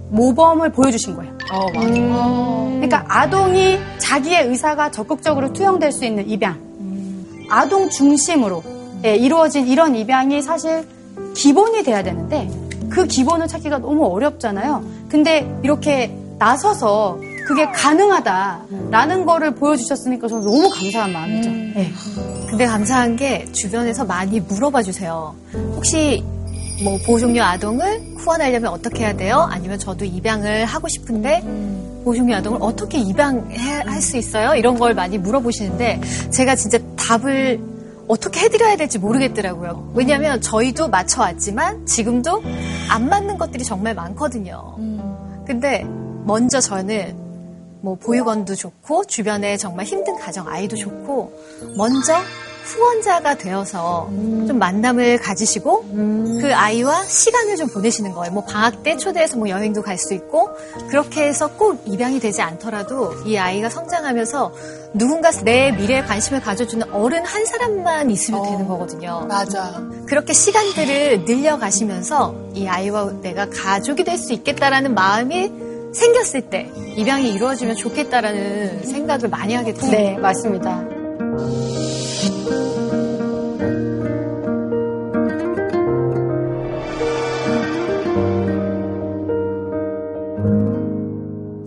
모범을 보여주신 거예요. 어, 맞아. 그러니까 아동이 자기의 의사가 적극적으로 투영될 수 있는 입양. 아동 중심으로 예, 이루어진 이런 입양이 사실 기본이 돼야 되는데 그 기본을 찾기가 너무 어렵잖아요. 근데 이렇게 나서서 그게 가능하다라는 거를 보여주셨으니까 저는 너무 감사한 마음이죠. 예. 근데 감사한 게 주변에서 많이 물어봐 주세요. 혹시 뭐 보호종료 아동을 후원하려면 어떻게 해야 돼요? 아니면 저도 입양을 하고 싶은데 보호종료 아동을 어떻게 입양할 수 있어요? 이런 걸 많이 물어보시는데 제가 진짜 답을 어떻게 해드려야 될지 모르겠더라고요. 왜냐하면 저희도 맞춰왔지만 지금도 안 맞는 것들이 정말 많거든요. 근데 먼저 저는 뭐 보육원도 좋고 주변에 정말 힘든 가정 아이도 좋고 먼저 후원자가 되어서 좀 만남을 가지시고 그 아이와 시간을 좀 보내시는 거예요. 뭐 방학 때 초대해서 뭐 여행도 갈 수 있고 그렇게 해서 꼭 입양이 되지 않더라도 이 아이가 성장하면서 누군가 내 미래에 관심을 가져주는 어른 한 사람만 있으면 되는 거거든요. 맞아. 그렇게 시간들을 늘려가시면서 이 아이와 내가 가족이 될 수 있겠다라는 마음이 생겼을 때 입양이 이루어지면 좋겠다라는 생각을 많이 하게 돼요. 네, 맞습니다.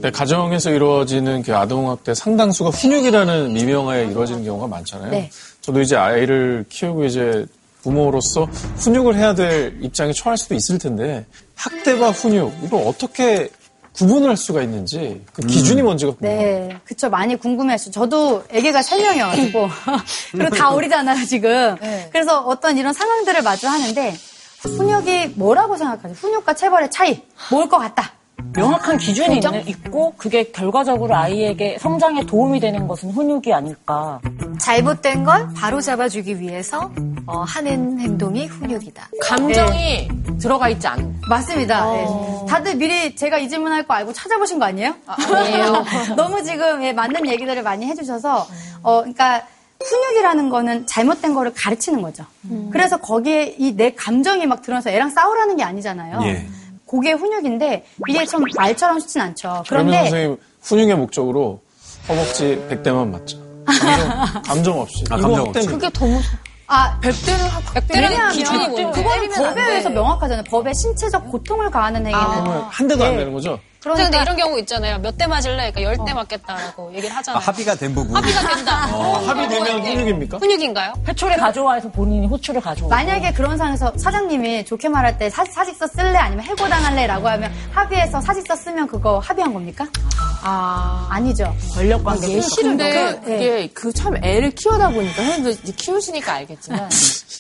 네, 가정에서 이루어지는 그 아동학대 상당수가 훈육이라는 미명하에 이루어지는 경우가 많잖아요. 네. 저도 이제 아이를 키우고 이제 부모로서 훈육을 해야 될 입장에 처할 수도 있을 텐데 학대와 훈육 이걸 어떻게 구분을 할 수가 있는지 그 기준이 뭔지가 궁금해요. 네, 그쵸. 많이 궁금해하시죠. 저도 애기가 세 명이어가지고 <laughs> <laughs> 그리고 다 어리잖아요, 지금. 그래서 어떤 이런 상황들을 마주하는데, 훈육이 뭐라고 생각하세요? 훈육과 체벌의 차이. 뭘 것 같다. 명확한 기준이 교정? 있는- 있고 그게 결과적으로 아이에게 성장에 도움이 되는 것은 훈육이 아닐까. 잘못된 걸 바로 잡아주기 위해서 어, 하는 행동이 훈육이다. 감정이 들어가 있지 않은 거. 맞습니다. 네. 다들 미리 제가 이 질문할 거 알고 찾아보신 거 아니에요? 아니에요. <laughs> 너무 지금 예, 맞는 얘기들을 많이 해주셔서, 어, 그러니까 훈육이라는 거는 잘못된 거를 가르치는 거죠. 그래서 거기에 이 내 감정이 막 들어서 애랑 싸우라는 게 아니잖아요. 예. 그게 훈육인데 이게 좀 말처럼 쉽진 않죠. 그러면 그런데 선생님 훈육의 목적으로 허벅지 100대만 맞자. 감정, 감정 없이. 아, 감정. 없이. 그게 너무 아, 100대는 학 왜냐하면 기준이 뭔데? 그거는 법에 돼. 의해서 명확하잖아요. 법에 신체적 고통을 가하는 행위는 그러면 한 대도 안 네. 되는 거죠? 근데 그러니까 이런 경우 있잖아요. 몇 대 맞을래? 그러니까 열대 맞겠다라고 얘기를 아, 하잖아요. 합의가 된 부분. 합의가 된다. 어, 합의되면 훈육입니까? 훈육인가요? 회초리 가져와서 본인이 호출을 가져오고. 만약에 그런 상황에서 사장님이 좋게 말할 때 사, 사직서 쓸래 아니면 해고당할래라고 하면 합의해서 사직서 쓰면 그거 합의한 겁니까? 아. 아니죠. 권력 관계. 예시를 근데 그, 그게 그참 애를 키우다 보니까 선생님도 이제 키우시니까 알겠지만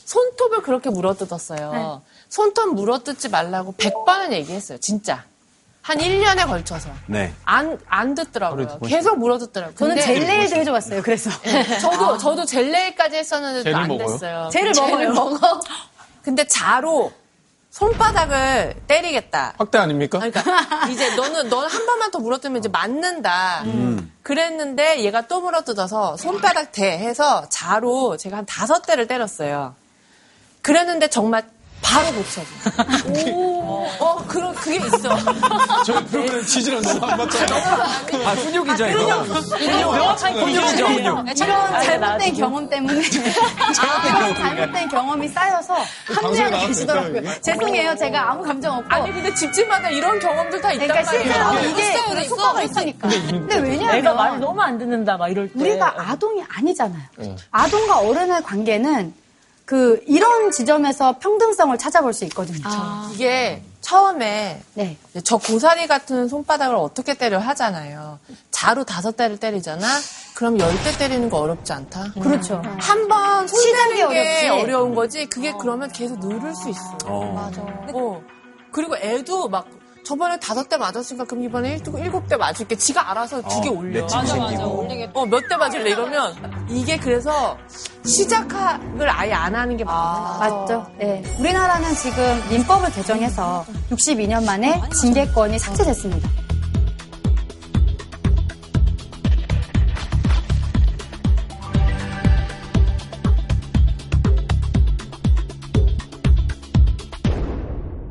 손톱을 그렇게 물어뜯었어요. 네. 손톱 물어뜯지 말라고 100번은 얘기했어요. 진짜. 한 1년에 걸쳐서. 네. 안, 안 듣더라고요. 계속 물어뜯더라고요. 저는 근데 젤레일도 해줘봤어요. 그래서 저도, 저도 젤레까지 했었는데도 젤을 안 먹어요? 됐어요. 젤을 먹어요. 먹어. 근데 자로 손바닥을 때리겠다. 학대 아닙니까? 그러니까 이제 너는 너는 한 번만 더 물어뜯으면 이제 맞는다. 음. 그랬는데 얘가 또 물어뜯어서 손바닥 대 해서 자로 제가 한 다섯 대를 때렸어요. 그랬는데 정말 바로 고쳐져. 어, 그런 그게 있어. <laughs> 저 그러면 지지랑 너무 안 맞잖아요. 아, 훈육이죠, 이거. 이거 명확한 기준이죠. 훈육. 이런 잘못된 나중에. 경험 때문에 이런 <laughs> 잘못된 경험이 쌓여서 나왔으니까, 계시더라고요. 죄송해요. 제가 아무 감정 없고. 아니 근데 집집마다 이런 경험들 다 있단 그러니까 실제로 말이에요. 이게. 효과가 있으니까. 근데 애가 말을 왜냐하면 너무 안 듣는다 막 이럴 때. 우리가 아동이 아니잖아요. 네. 아동과 어른의 관계는 그 이런 지점에서 평등성을 찾아볼 수 있거든요. 이게 처음에 네. 저 고사리 같은 손바닥을 어떻게 때려 하잖아요. 자로 다섯 대를 때리잖아. 그럼 열 대 때리는 거 어렵지 않다. 그렇죠. 한번 시작이 어렵지. 어려운 거지. 그게 그러면 계속 늘을 수 있어. 어. 맞아. 어. 그리고 애도 막 저번에 다섯 대 맞았으니까 그럼 이번에 일, 일곱 대 맞을게. 지가 알아서 두개 어, 올려. 맷집이 맞아, 맞아. 생기고. 올리겠다. 어, 몇 대 맞을래? 이러면 이게 그래서 시작을 아예 안 하는 게 맞아. 맞죠? 네. 우리나라는 지금 민법을 개정해서 62년 만에 징계권이 삭제됐습니다.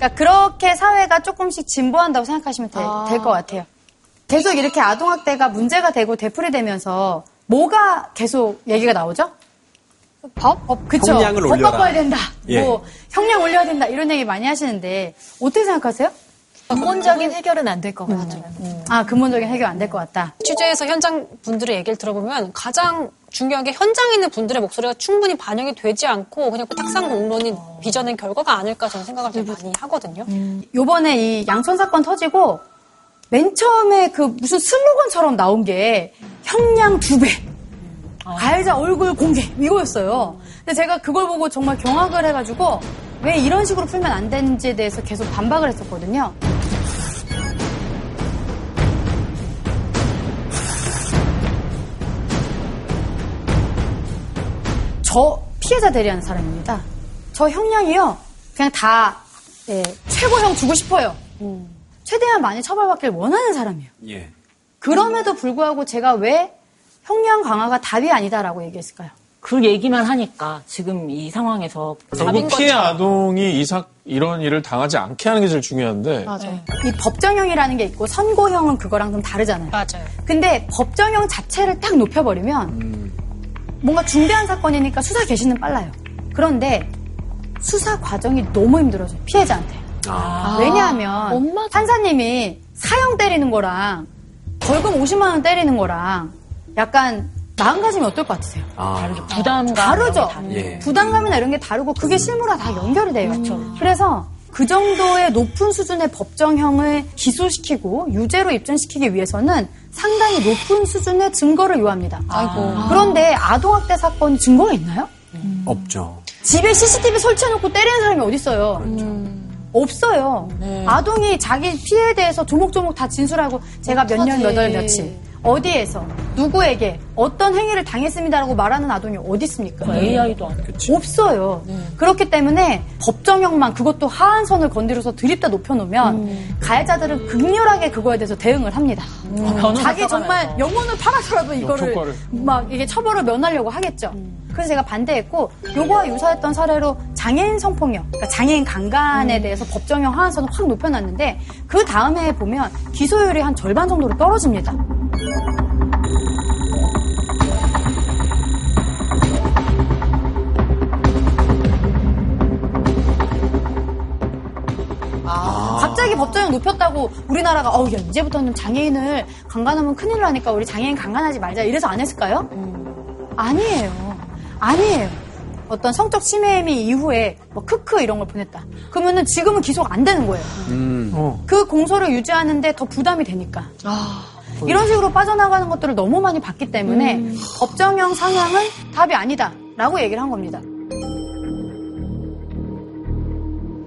그러니까 그렇게 사회가 조금씩 진보한다고 생각하시면 될것 같아요. 계속 이렇게 아동학대가 문제가 되고 되풀이되면서 뭐가 계속 얘기가 나오죠? 법? 법, 그쵸. 형량을 법 올려라. 바꿔야 된다. 예. 뭐, 형량 올려야 된다. 이런 얘기 많이 하시는데, 어떻게 생각하세요? 근본적인 해결은 안 될 것 같아요. 아, 근본적인 해결 안 될 것 같다. 취재해서 현장 분들의 얘기를 들어보면 가장 중요한 게 현장에 있는 분들의 목소리가 충분히 반영이 되지 않고 그냥 탁상 공론이 빚어낸 결과가 아닐까 저는 생각을 되게 많이 하거든요. 요번에 이 양천 사건 터지고, 맨 처음에 그 무슨 슬로건처럼 나온 게, 형량 두 배. 가해자 얼굴 공개. 이거였어요. 근데 제가 그걸 보고 정말 경악을 해가지고, 왜 이런 식으로 풀면 안 되는지에 대해서 계속 반박을 했었거든요. 저 피해자 대리하는 사람입니다. 저 형량이요. 그냥 다 예, 최고형 주고 싶어요. 최대한 많이 처벌받길 원하는 사람이에요. 예. 그럼에도 불구하고 제가 왜 형량 강화가 답이 아니다라고 얘기했을까요? 그 얘기만 하니까 지금 이 상황에서 결국 피해 아동이 이사, 이런 일을 당하지 않게 하는 게 제일 중요한데 맞아요. 이 법정형이라는 게 있고 선고형은 그거랑 좀 다르잖아요. 맞아요. 근데 법정형 자체를 딱 높여버리면 뭔가 중대한 사건이니까 수사 개시는 빨라요. 그런데 수사 과정이 너무 힘들어져요. 피해자한테. 아. 왜냐하면 판사님이 사형 때리는 거랑 벌금 50만 원 때리는 거랑 약간 마음가짐이 어떨 것 같으세요? 다르죠. 부담감. 다르죠. 예. 부담감이나 이런 게 다르고 그게 실무랑 다 연결이 돼요. 그래서 그 정도의 높은 수준의 법정형을 기소시키고 유죄로 입증시키기 위해서는 상당히 높은 수준의 증거를 요합니다. 그런데 아동학대 사건 증거가 있나요? 없죠. 집에 CCTV 설치해놓고 때리는 사람이 어딨어요? 없어요. 아동이 자기 피해에 대해서 조목조목 다 진술하고 제가 몇 년, 몇 월, 며칠, 어디에서, 누구에게, 어떤 행위를 당했습니다라고 말하는 아동이 어디 있습니까? AI도 안 돼. 없어요. 그렇기 때문에 법정형만 그것도 하한선을 건드려서 드립다 높여놓으면 가해자들은 극렬하게 그거에 대해서 대응을 합니다. 변호사 자기 써가면서. 정말 영혼을 팔아서라도 이거를. 막 이게 처벌을 면하려고 하겠죠. 그래서 제가 반대했고 요거와 유사했던 사례로 장애인 성폭력, 그러니까 장애인 강간에 대해서 법정형 하한선을 확 높여놨는데 그 다음 해에 보면 기소율이 한 절반 정도로 떨어집니다. 갑자기 법정형 높였다고 우리나라가 어우 야 이제부터는 장애인을 강간하면 큰일 나니까 우리 장애인 강간하지 말자 이래서 안 했을까요? 아니에요. 아니에요. 어떤 성적 침해 혐의 이후에 뭐 크크 이런 걸 보냈다. 그러면은 지금은 기소가 안 되는 거예요. 어. 그 공소를 유지하는데 더 부담이 되니까. 이런 식으로 빠져나가는 것들을 너무 많이 봤기 때문에 법정형 상향은 답이 아니다라고 얘기를 한 겁니다.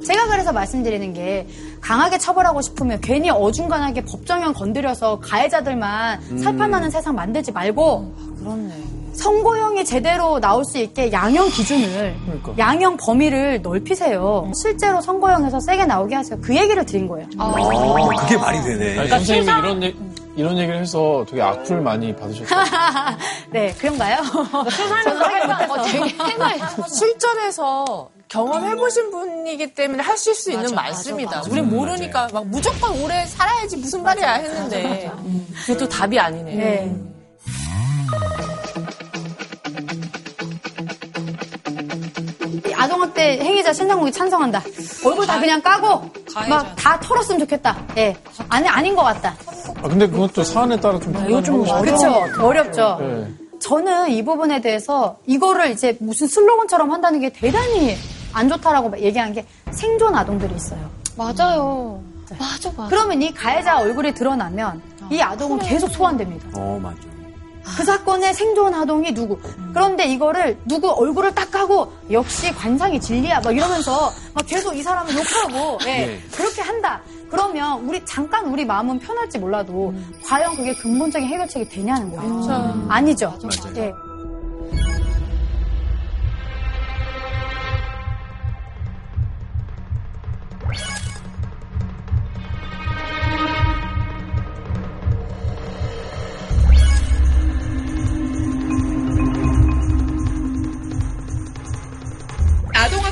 제가 그래서 말씀드리는 게 강하게 처벌하고 싶으면 괜히 어중간하게 법정형 건드려서 가해자들만 음. 살판나는 세상 만들지 말고 선고형이 제대로 나올 수 있게 양형 기준을 그러니까. 양형 범위를 넓히세요. 실제로 선고형에서 세게 나오게 하세요. 그 얘기를 드린 거예요. 어, 그게 말이 되네. 아니, 선생님이 이런, 얘기, 이런 얘기를 해서 되게 악플 많이 받으셨어요. <laughs> 네, 그런가요? 저는 하지 못해서. 실전에서 경험해보신 분이기 때문에 하실 수 있는 말씀이다. 우린 모르니까 막 무조건 오래 살아야지 무슨 말이야 했는데 그게 또 답이 아니네. 네. 아동학대 행위자 신상공개 찬성한다. 얼굴 다 그냥 까고 막 다 털었으면 좋겠다. 예, 아니 아닌 것 같다. 아, 근데 그것도 사안에 따라 좀 요즘 판단하고 그렇죠. 어렵죠. 네. 저는 이 부분에 대해서 이거를 이제 무슨 슬로건처럼 한다는 게 대단히 안 좋다라고 얘기한 게 생존 아동들이 있어요. 맞아요. 맞아, 맞아. 그러면 이 가해자 얼굴이 드러나면 이 아동은 계속 소환됩니다. 어, 맞죠. 그 사건의 생존 아동이 누구? 그런데 이거를 누구 얼굴을 딱 하고 역시 관상이 진리야 막 이러면서 막 계속 이 사람을 욕하고 예, 네. 그렇게 한다. 그러면 우리 잠깐 우리 마음은 편할지 몰라도 과연 그게 근본적인 해결책이 되냐는 거예요. 아니죠. 예. 아동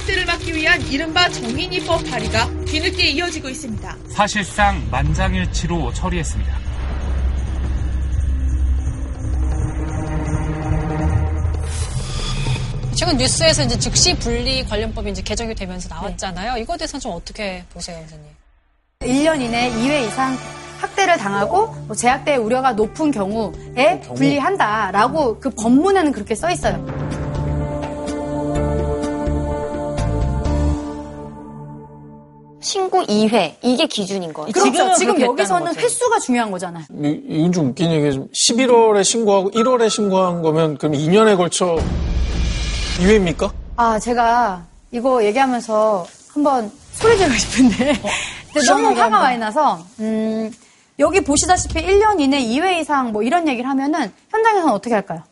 학대를 막기 위한 이른바 정인이법 발의가 뒤늦게 이어지고 있습니다. 사실상 만장일치로 처리했습니다. 최근 뉴스에서 이제 즉시 분리 관련법이 이제 개정이 되면서 나왔잖아요. 네. 이것에 대해서는 좀 어떻게 보세요, 선생님? 1년 이내 2회 이상 학대를 당하고 뭐 제약대 우려가 높은 경우에 그 분리한다라고 그 법문에는 그렇게 써 있어요. 신고 2회 이게 기준인 거예요. 그렇죠. 지금 여기서는 횟수가 중요한 거잖아요. 이- 이건 좀 웃긴 얘기가 좀 11월에 신고하고 1월에 신고한 거면 그럼 2년에 걸쳐 2회입니까? 아, 제가 이거 얘기하면서 한번 소리 지르고 싶은데. 근데 너무 화가 한번. 많이 나서, 음, 여기 보시다시피 1년 이내 2회 이상 뭐 이런 얘기를 하면은 현장에서는 어떻게 할까요?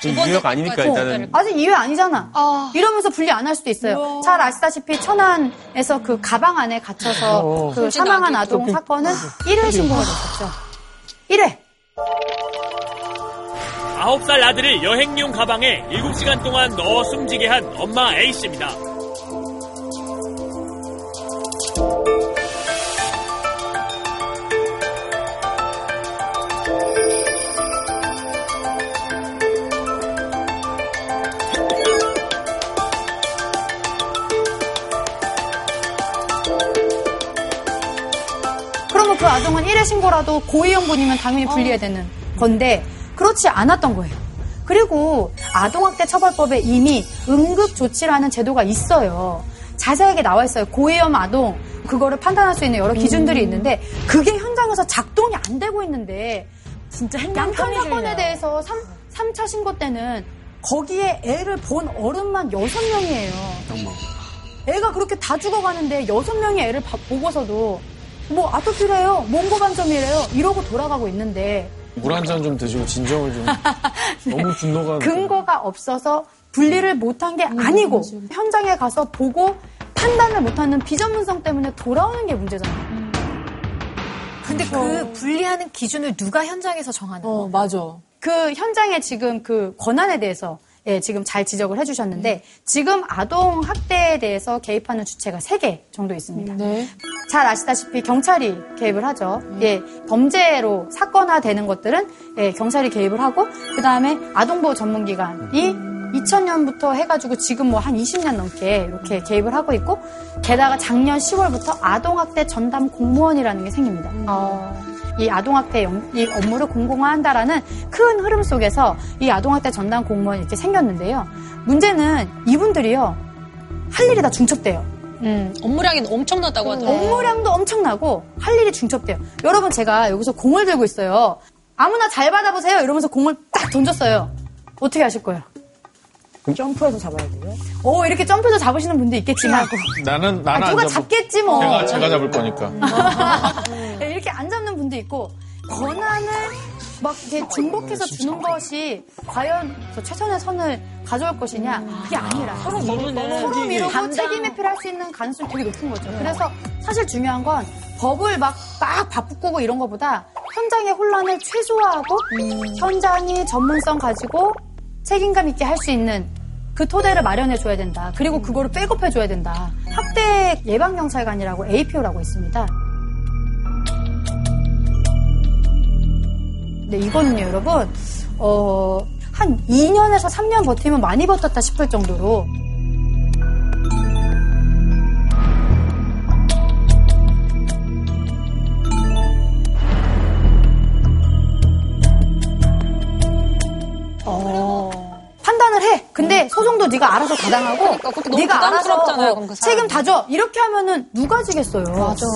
지금 유역 아니니까 일단은 아직 2회 아니잖아. 이러면서 분리 안 할 수도 있어요. 잘 아시다시피 천안에서 그 가방 안에 갇혀서 어. 그 사망한. 아동 사건은 1회 신고가 됐었죠. 1회. 9살 아들을 여행용 가방에 7시간 동안 넣어 숨지게 한 엄마 A씨입니다. 그 아동은 1회 신고라도 고의용분이면 당연히 분리해야 되는 건데 그렇지 않았던 거예요. 그리고 아동학대 처벌법에 이미 응급조치라는 제도가 있어요. 자세하게 나와 있어요. 고위험 아동 그거를 판단할 수 있는 여러 기준들이 있는데 그게 현장에서 작동이 안 되고 있는데 진짜 양편 사건에 대해서 3, 삼차 신고 때는 거기에 애를 본 어른만 6명이에요. 애가 그렇게 다 죽어가는데 여섯 명의 애를 봐- 보고서도 뭐 아토피래요, 몽고 반점이래요. 이러고 돌아가고 있는데. 물 한 잔 좀 드시고 진정을 좀 <laughs> 너무 분노가 근거가 없어서 분리를 못한 게 아니고 현장에 가서 보고 판단을 못하는 비전문성 때문에 돌아오는 게 문제잖아요. 근데 그 분리하는 기준을 누가 현장에서 정하는 거? 맞아. 그 현장에 지금 그 권한에 대해서 예, 지금 잘 지적을 해주셨는데 지금 아동 학대에 대해서 개입하는 주체가 세 개 정도 있습니다. 잘 아시다시피 경찰이 개입을 하죠. 예, 범죄로 사건화되는 것들은 예, 경찰이 개입을 하고 그 다음에 아동보호 전문기관이 2000년부터 해가지고 지금 뭐 한 20년 넘게 이렇게 개입을 하고 있고 게다가 작년 10월부터 아동학대 전담 공무원이라는 게 생깁니다. 이 아동학대 영- 이 업무를 공공화한다라는 큰 흐름 속에서 이 아동학대 전담 공무원이 이렇게 생겼는데요. 문제는 이분들이요 할 일이 다 중첩돼요. 업무량이 엄청나다고 하더라고요. 업무량도 엄청나고 할 일이 중첩돼요. 여러분 제가 여기서 공을 들고 있어요. 아무나 잘 받아보세요. 이러면서 공을 딱 던졌어요. 어떻게 하실 거예요? 점프해서 잡아야 돼요? 오 이렇게 점프해서 잡으시는 분도 있겠지만 나는 나는 아, 안 누가 잡겠지 뭐. 제가 제가 잡을 거니까. 네, <laughs> 이렇게 안 잡는 분도 있고 권한을 막 이렇게 중복해서 주는 것이 과연 저 최선의 선을 가져올 것이냐 그게 아니라 서로 미루는 서로 미루고 담당. 책임 회피를 할 수 있는 가능성이 되게 높은 거죠. 그래서 사실 중요한 건 법을 막막 바꾸고 이런 것보다 현장의 혼란을 최소화하고 현장이 전문성 가지고 책임감 있게 할 수 있는 그 토대를 마련해 줘야 된다. 그리고 그거를 백업해 줘야 된다. 학대 예방 경찰관이라고 APO라고 있습니다. 네, 이거는요, 여러분, 어, 한 2년에서 3년 버티면 많이 버텼다 싶을 정도로 판단을 해. 근데 소송도 네가 알아서 가당하고 그러니까 네가 알아서 어, 그. 책임 다져. 이렇게 하면은 누가 지겠어요? 맞아.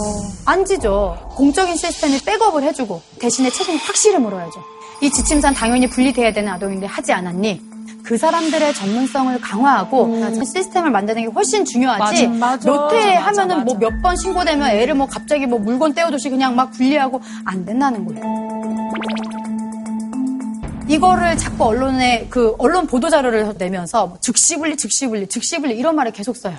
안 지죠. 공적인 시스템이 백업을 해주고 대신에 책임 확실히 물어야죠. 이 지침상 당연히 분리돼야 되는 아동인데 하지 않았니? 그 사람들의 전문성을 강화하고 시스템을 만드는 게 훨씬 중요하지. 음. 맞아, 맞아. 몇회 맞아, 하면은. 뭐 몇 번 신고되면 애를 뭐 갑자기 뭐 물건 떼어듯이 그냥 막 분리하고 안 된다는 거예요. 이거를 자꾸 언론에 그 언론 보도 자료를 내면서 뭐 즉시 분리, 즉시 분리, 즉시 분리 이런 말을 계속 써요.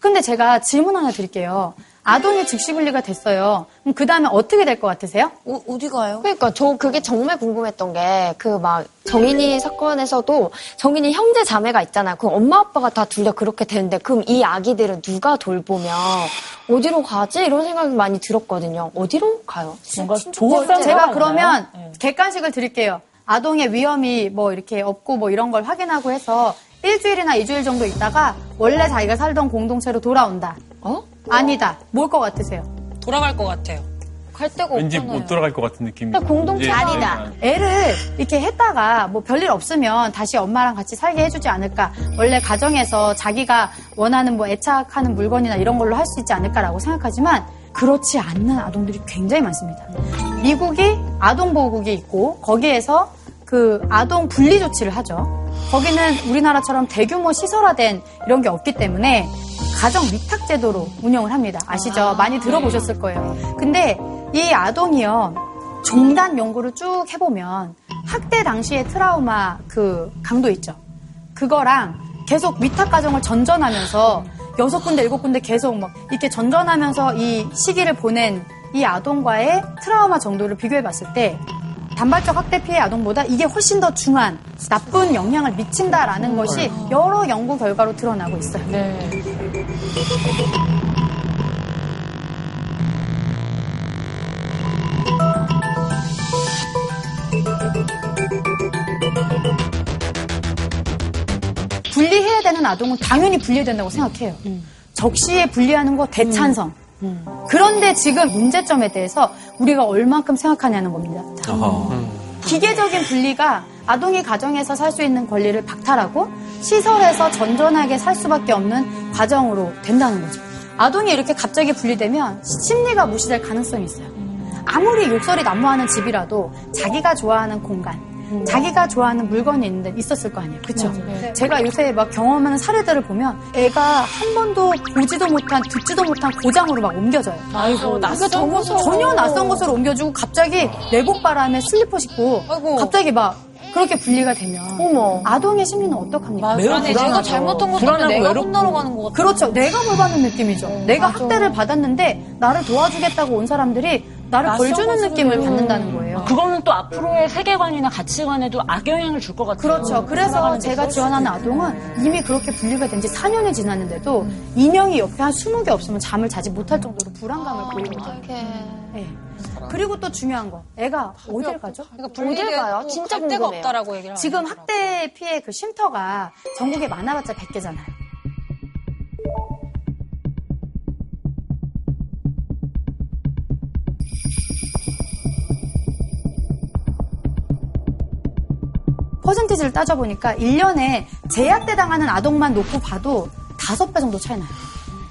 근데 제가 질문 하나 드릴게요. 아동이 즉시 분리가 됐어요. 그럼 그 다음에 어떻게 될 것 같으세요? 어디 가요? 그러니까 저 그게 정말 궁금했던 게 그 막 정인이 사건에서도 정인이 형제 자매가 있잖아요. 그 엄마 아빠가 다 둘 다 그렇게 되는데 그럼 이 아기들은 누가 돌보며 어디로 가지 이런 생각이 많이 들었거든요. 어디로 가요? 뭔가 어, 제가 그러면 객관식을 드릴게요. 아동의 위험이 뭐 이렇게 없고 뭐 이런 걸 확인하고 해서 일주일이나 이주일 정도 있다가 원래 자기가 살던 공동체로 돌아온다. 어? 아니다. 뭘 것 같으세요? 돌아갈 것 같아요. 갈 데가 왠지 못 돌아갈 것 같은 느낌이. 그러니까 공동체 예. 아니다. 애를 이렇게 했다가 뭐 별일 없으면 다시 엄마랑 같이 살게 해주지 않을까. 원래 가정에서 자기가 원하는 뭐 애착하는 물건이나 이런 걸로 할 수 있지 않을까라고 생각하지만 그렇지 않는 아동들이 굉장히 많습니다. 미국이 아동보호국이 있고 거기에서 그 아동 분리 조치를 하죠. 거기는 우리나라처럼 대규모 시설화된 이런 게 없기 때문에 가정 위탁 제도로 운영을 합니다. 아시죠? 많이 들어보셨을 거예요. 근데 이 아동이요. 종단 연구를 쭉 해보면 학대 당시의 트라우마 그 강도 있죠. 그거랑 계속 위탁 가정을 전전하면서 여섯 군데 일곱 군데 계속 막 이렇게 전전하면서 이 시기를 보낸 이 아동과의 트라우마 정도를 비교해 봤을 때 단발적 학대 피해 아동보다 이게 훨씬 더 중한 나쁜 영향을 미친다라는 것이 여러 연구 결과로 드러나고 있어요. 분리해야 되는 아동은 당연히 분리해야 된다고 생각해요. 적시에 분리하는 거 대찬성. 그런데 지금 문제점에 대해서 우리가 얼만큼 생각하냐는 겁니다. 기계적인 분리가 아동이 가정에서 살 수 있는 권리를 박탈하고 시설에서 전전하게 살 수밖에 없는 과정으로 된다는 거죠. 아동이 이렇게 갑자기 분리되면 심리가 무시될 가능성이 있어요. 아무리 욕설이 난무하는 집이라도 자기가 좋아하는 공간, 자기가 좋아하는 물건이 있는데 있었을 거 아니에요. 그쵸? 네. 제가 요새 막 경험하는 사례들을 보면 애가 한 번도 보지도 못한, 듣지도 못한 고장으로 막 옮겨져요. 아이고, 낯선 그러니까 곳으로. 전혀 낯선 곳으로 옮겨주고 갑자기 내복 바람에 슬리퍼 신고 갑자기 막 그렇게 분리가 되면 아동의 심리는 어떡합니까? 매우 불안해지죠. 내가 잘못한 것도 아닌데 내가 혼나러 가는 것 같아. 그렇죠. 내가 뭘 받는 느낌이죠. 내가 학대를 받았는데 나를 도와주겠다고 온 사람들이 나를 벌주는. 느낌을 받는다는 거예요. 그거는 또 앞으로의 세계관이나 가치관에도 악영향을 줄 것 같아요. 그렇죠. 그래서 제가 지원하는. 아동은 이미 그렇게 분리가 된 지 4년이 지났는데도 인형이 옆에 한 20개 없으면 잠을 자지 못할 정도로 불안감을 보이거든요. 네. 그리고 또 중요한 거, 애가 어딜 가죠? 어딜 가요? 진짜 궁금해요. 없다라고 얘기를 지금 학대 피해 그 쉼터가 전국에 많아봤자 100개잖아요. 퍼센티지를 따져보니까 1년에 재학대 당하는 아동만 놓고 봐도 5배 정도 차이 나요.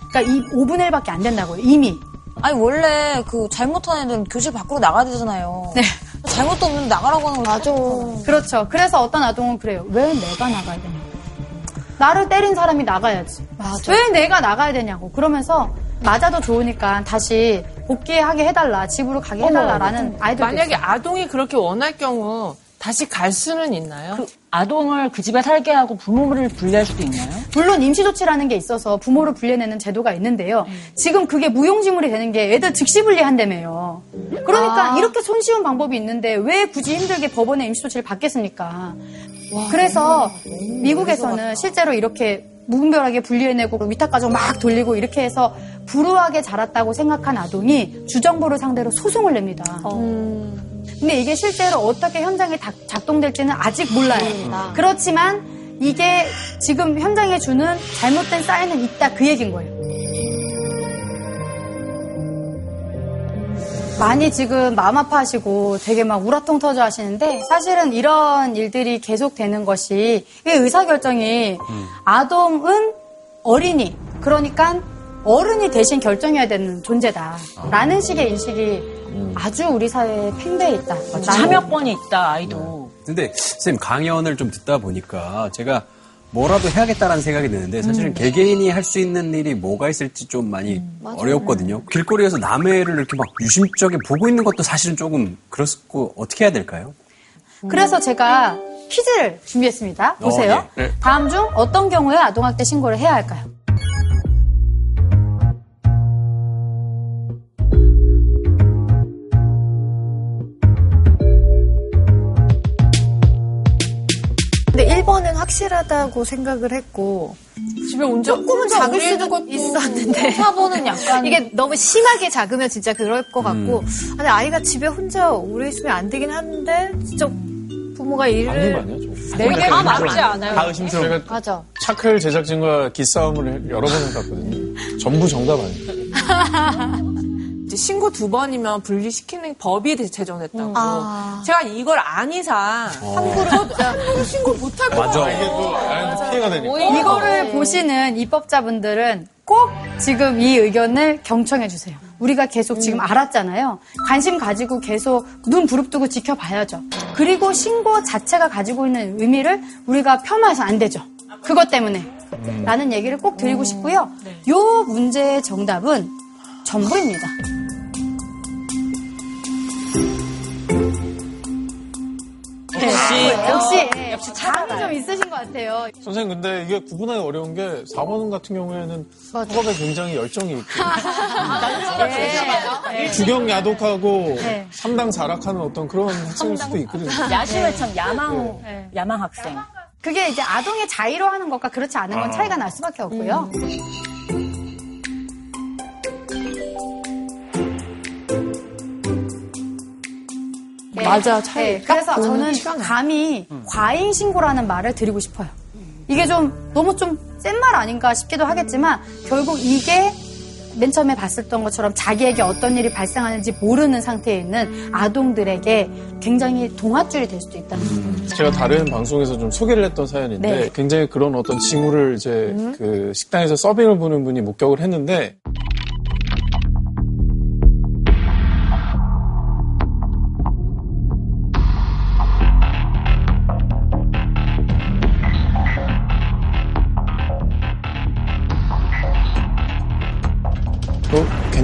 그러니까 이 5분의 1밖에 안 된다고요, 이미. 아니 원래 그 잘못한 애들은 교실 밖으로 나가야 되잖아요. 네. 잘못도 없는데 나가라고 하는 거 맞아. 그렇죠. 그래서 어떤 아동은 그래요. 왜 내가 나가야 되냐고. 나를 때린 사람이 나가야지. 왜 내가 나가야 되냐고. 그러면서 맞아도 좋으니까 다시 복귀하게 해달라. 집으로 가게 해달라라는 아이들도 만약에 있어요. 아동이 그렇게 원할 경우 다시 갈 수는 있나요? 아동을 그 집에 살게 하고 부모를 분리할 수도 있나요? 물론 임시조치라는 게 있어서 부모를 분리해내는 제도가 있는데요. 지금 그게 무용지물이 되는 게 애들 즉시 분리한다며요. 그러니까 아. 이렇게 손쉬운 방법이 있는데 왜 굳이 힘들게 법원에 임시조치를 받겠습니까? 그래서 미국에서는 실제로 이렇게 무분별하게 분리해내고 위탁가정 막 돌리고 이렇게 해서 불우하게 자랐다고 생각한 아동이 주정부를 상대로 소송을 냅니다. 근데 이게 실제로 어떻게 현장에 다- 작동될지는 아직 몰라요. 그렇지만 이게 지금 현장에 주는 잘못된 사인은 있다 그 얘기인 거예요. 많이 지금 마음 아파하시고 되게 막 우라통 터져 하시는데 사실은 이런 일들이 계속 되는 것이 이 의사결정이 아동은 어린이 그러니까 어른이 대신 결정해야 되는 존재다라는 식의 인식이 아주 우리 사회에 팽배해 있다. 참여권이 있다 아이도. 근데 선생님 강연을 좀 듣다 보니까 제가 뭐라도 해야겠다라는 생각이 드는데 사실은 음. 개개인이 할 수 있는 일이 뭐가 있을지 좀 많이 어렵거든요. 길거리에서 남의 애를 이렇게 막 유심쩍게 보고 있는 것도 사실은 조금 그렇고 어떻게 해야 될까요? 그래서 제가 퀴즈를 준비했습니다. 보세요. 예. 네. 다음 중 어떤 경우에 아동학대 신고를 해야 할까요? 확실하다고 생각을 했고 집에 온적 조금은 작을 수도 있었는데 4번은 약간 <laughs> 이게 너무 심하게 작으면 진짜 그럴 것 같고 음. 아니 아이가 집에 혼자 오래 있으면 안 되긴 하는데 진짜 부모가 일을 아니야? 좀. 네개다 맞지 않아요. 다 의심스러워. 제가 맞아. 차클 제작진과 기싸움을 여러 번 해봤거든요. 전부 정답 아니에요. <laughs> 이제 신고 두 번이면 분리시키는 법이 제정됐다고. 아. 제가 이걸 안 이상 함부로 신고 못할 것. 같아요. 이게 또 아이한테 피해가 되니까. 이거를 보시는 입법자분들은 꼭 지금 이 의견을 경청해 주세요. 우리가 계속 지금 알았잖아요. 관심 가지고 계속 눈 부릅뜨고 지켜봐야죠. 그리고 신고 자체가 가지고 있는 의미를 우리가 폄하해서 안 되죠. 그것 때문에. 라는 얘기를 꼭 드리고 싶고요. 요 문제의 정답은 전부입니다. 역시. 역시, 역시 감이 좀 있으신 것 같아요. 선생님, 근데 이게 구분하기 어려운 게 4번 같은 경우에는 학업에 굉장히 열정이 있고 <laughs> 네. 주경 야독하고 네. 삼당 사락하는 어떤 그런 학생일 수도 있거든요. 야심을 참 야망 네. 야망 학생. 그게 이제 아동의 자의로 하는 것과 그렇지 않은 건 아. 차이가 날 수밖에 없고요. 네. 맞아, 차이. 네, 그래서 저는. 감히 과잉 신고라는 말을 드리고 싶어요. 이게 좀 너무 좀 센 말 아닌가 싶기도 하겠지만 결국 이게 맨 처음에 봤었던 것처럼 자기에게 어떤 일이 발생하는지 모르는 상태에 있는 아동들에게 굉장히 동화줄이 될 수도 있다는 거죠. 제가 다른 방송에서 좀 소개를 했던 사연인데 네. 굉장히 그런 어떤 징후를 이제 그 식당에서 서빙을 보는 분이 목격을 했는데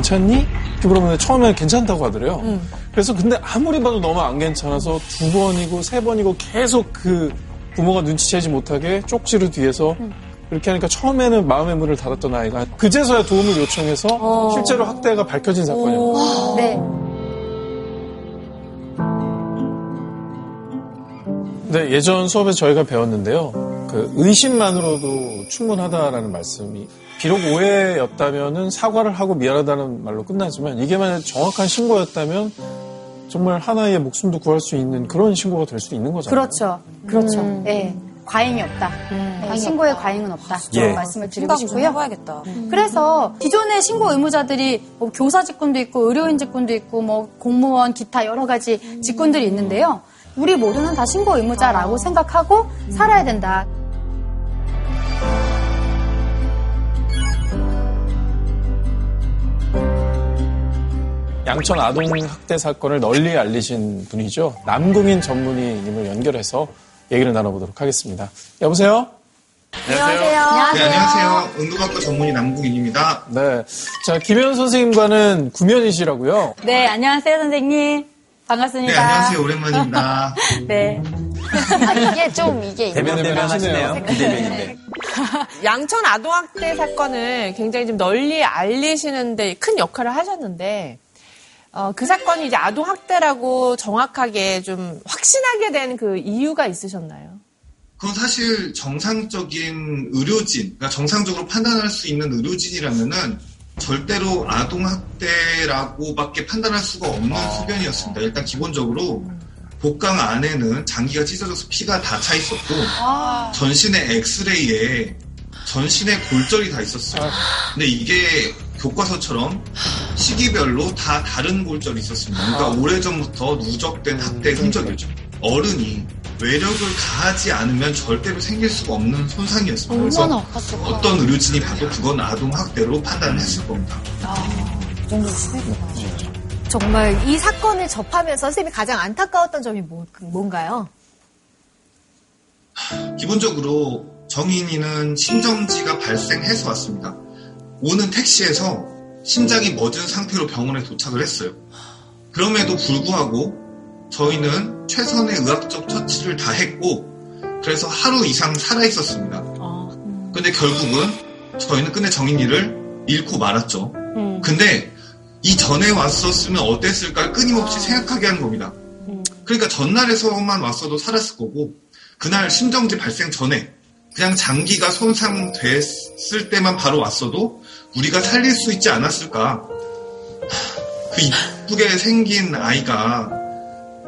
괜찮니? 이렇게 물어보는데 처음에 괜찮다고 하더래요. 그래서 근데 아무리 봐도 너무 안 괜찮아서 두 번이고 세 번이고 계속 그 부모가 눈치채지 못하게 쪽지를 뒤에서 이렇게 하니까 처음에는 마음의 문을 닫았던 아이가 그제서야 도움을 요청해서 실제로 학대가 밝혀진 사건이에요. 네. 네, 예전 수업에서 저희가 배웠는데요. 그 의심만으로도 충분하다라는 말씀이 비록 오해였다면은 사과를 하고 미안하다는 말로 끝나지만 이게 만약 정확한 신고였다면 정말 하나의 목숨도 구할 수 있는 그런 신고가 될 수 있는 거잖아요. 그렇죠. 그렇죠. 네. 과잉이 없다. 네, 신고에 과잉은 없다. 이런 예. 말씀을 드리고 싶고요. 해봐야겠다. 그래서 기존의 신고 의무자들이 뭐 교사 직군도 있고 의료인 직군도 있고 뭐 공무원 기타 여러 가지 직군들이 있는데요. 우리 모두는 다 신고 의무자라고 생각하고 살아야 된다. 양천 아동 학대 사건을 널리 알리신 분이죠. 남궁인 전문의님을 연결해서 얘기를 나눠보도록 하겠습니다. 여보세요? 안녕하세요. 네, 안녕하세요. 응급학과 전문의 남궁인입니다. 네. 자, 김현 선생님과는 구면이시라고요. 네, 안녕하세요, 선생님. 반갑습니다. 네, 안녕하세요. 오랜만입니다. <laughs> 네. 아, 이게 좀 이게 대변대변 하시네요. 비대면인데. <laughs> 양천 아동학대 사건을 굉장히 좀 널리 알리시는데 큰 역할을 하셨는데, 어, 그 사건이 이제 아동 학대라고 정확하게 좀 확신하게 된 그 이유가 있으셨나요? 그건 사실 정상적인 의료진, 그러니까 정상적으로 판단할 수 있는 의료진이라면은 절대로 아동 학대라고밖에 판단할 수가 없는 소변이었습니다. 일단 기본적으로 복강 안에는 장기가 찢어져서 피가 다 차 있었고 전신의 엑스레이에 전신에 골절이 다 있었어요. 근데 이게 교과서처럼 시기별로 다 다른 골절이 있었습니다. 그러니까 오래전부터 누적된 학대의 흔적이죠. 어른이 외력을 가하지 않으면 절대로 생길 수가 없는 손상이었습니다. 그래서? 어떤 의료진이 봐도 그건 아동학대로 판단을 했을 겁니다. 그 정도 정말 이 사건을 접하면서 선생님이 가장 안타까웠던 점이 뭐, 뭔가요? 기본적으로 정인이는 심정지가 발생해서 왔습니다. 오는 택시에서 심장이 멎은 상태로 병원에 도착을 했어요. 그럼에도 불구하고 저희는 최선의 의학적 처치를 다 했고 그래서 하루 이상 살아 있었습니다. 근데 결국은 저희는 끝내 정인이를 잃고 말았죠. 근데 이 전에 왔었으면 어땠을까 끊임없이 생각하게 하는 겁니다. 그러니까 전날에서만 왔어도 살았을 거고 그날 심정지 발생 전에 그냥 장기가 손상됐을 때만 바로 왔어도 우리가 살릴 수 있지 않았을까. 그 이쁘게 생긴 아이가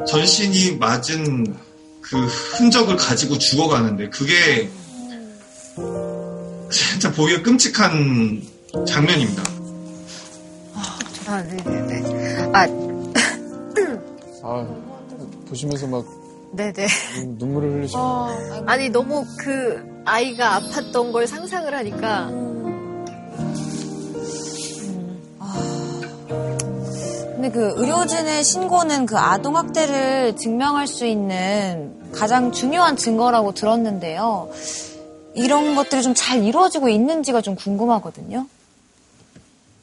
전신이 맞은 그 흔적을 가지고 죽어가는데 그게 진짜 보기가 끔찍한 장면입니다. 아, 네네네. 아, 아, 보시면서 막 네네. 눈물을 흘리시네. 아니, 너무 그 아이가 아팠던 걸 상상을 하니까. 근데 그 의료진의 신고는 그 아동학대를 증명할 수 있는 가장 중요한 증거라고 들었는데요. 이런 것들이 좀 잘 이루어지고 있는지가 좀 궁금하거든요.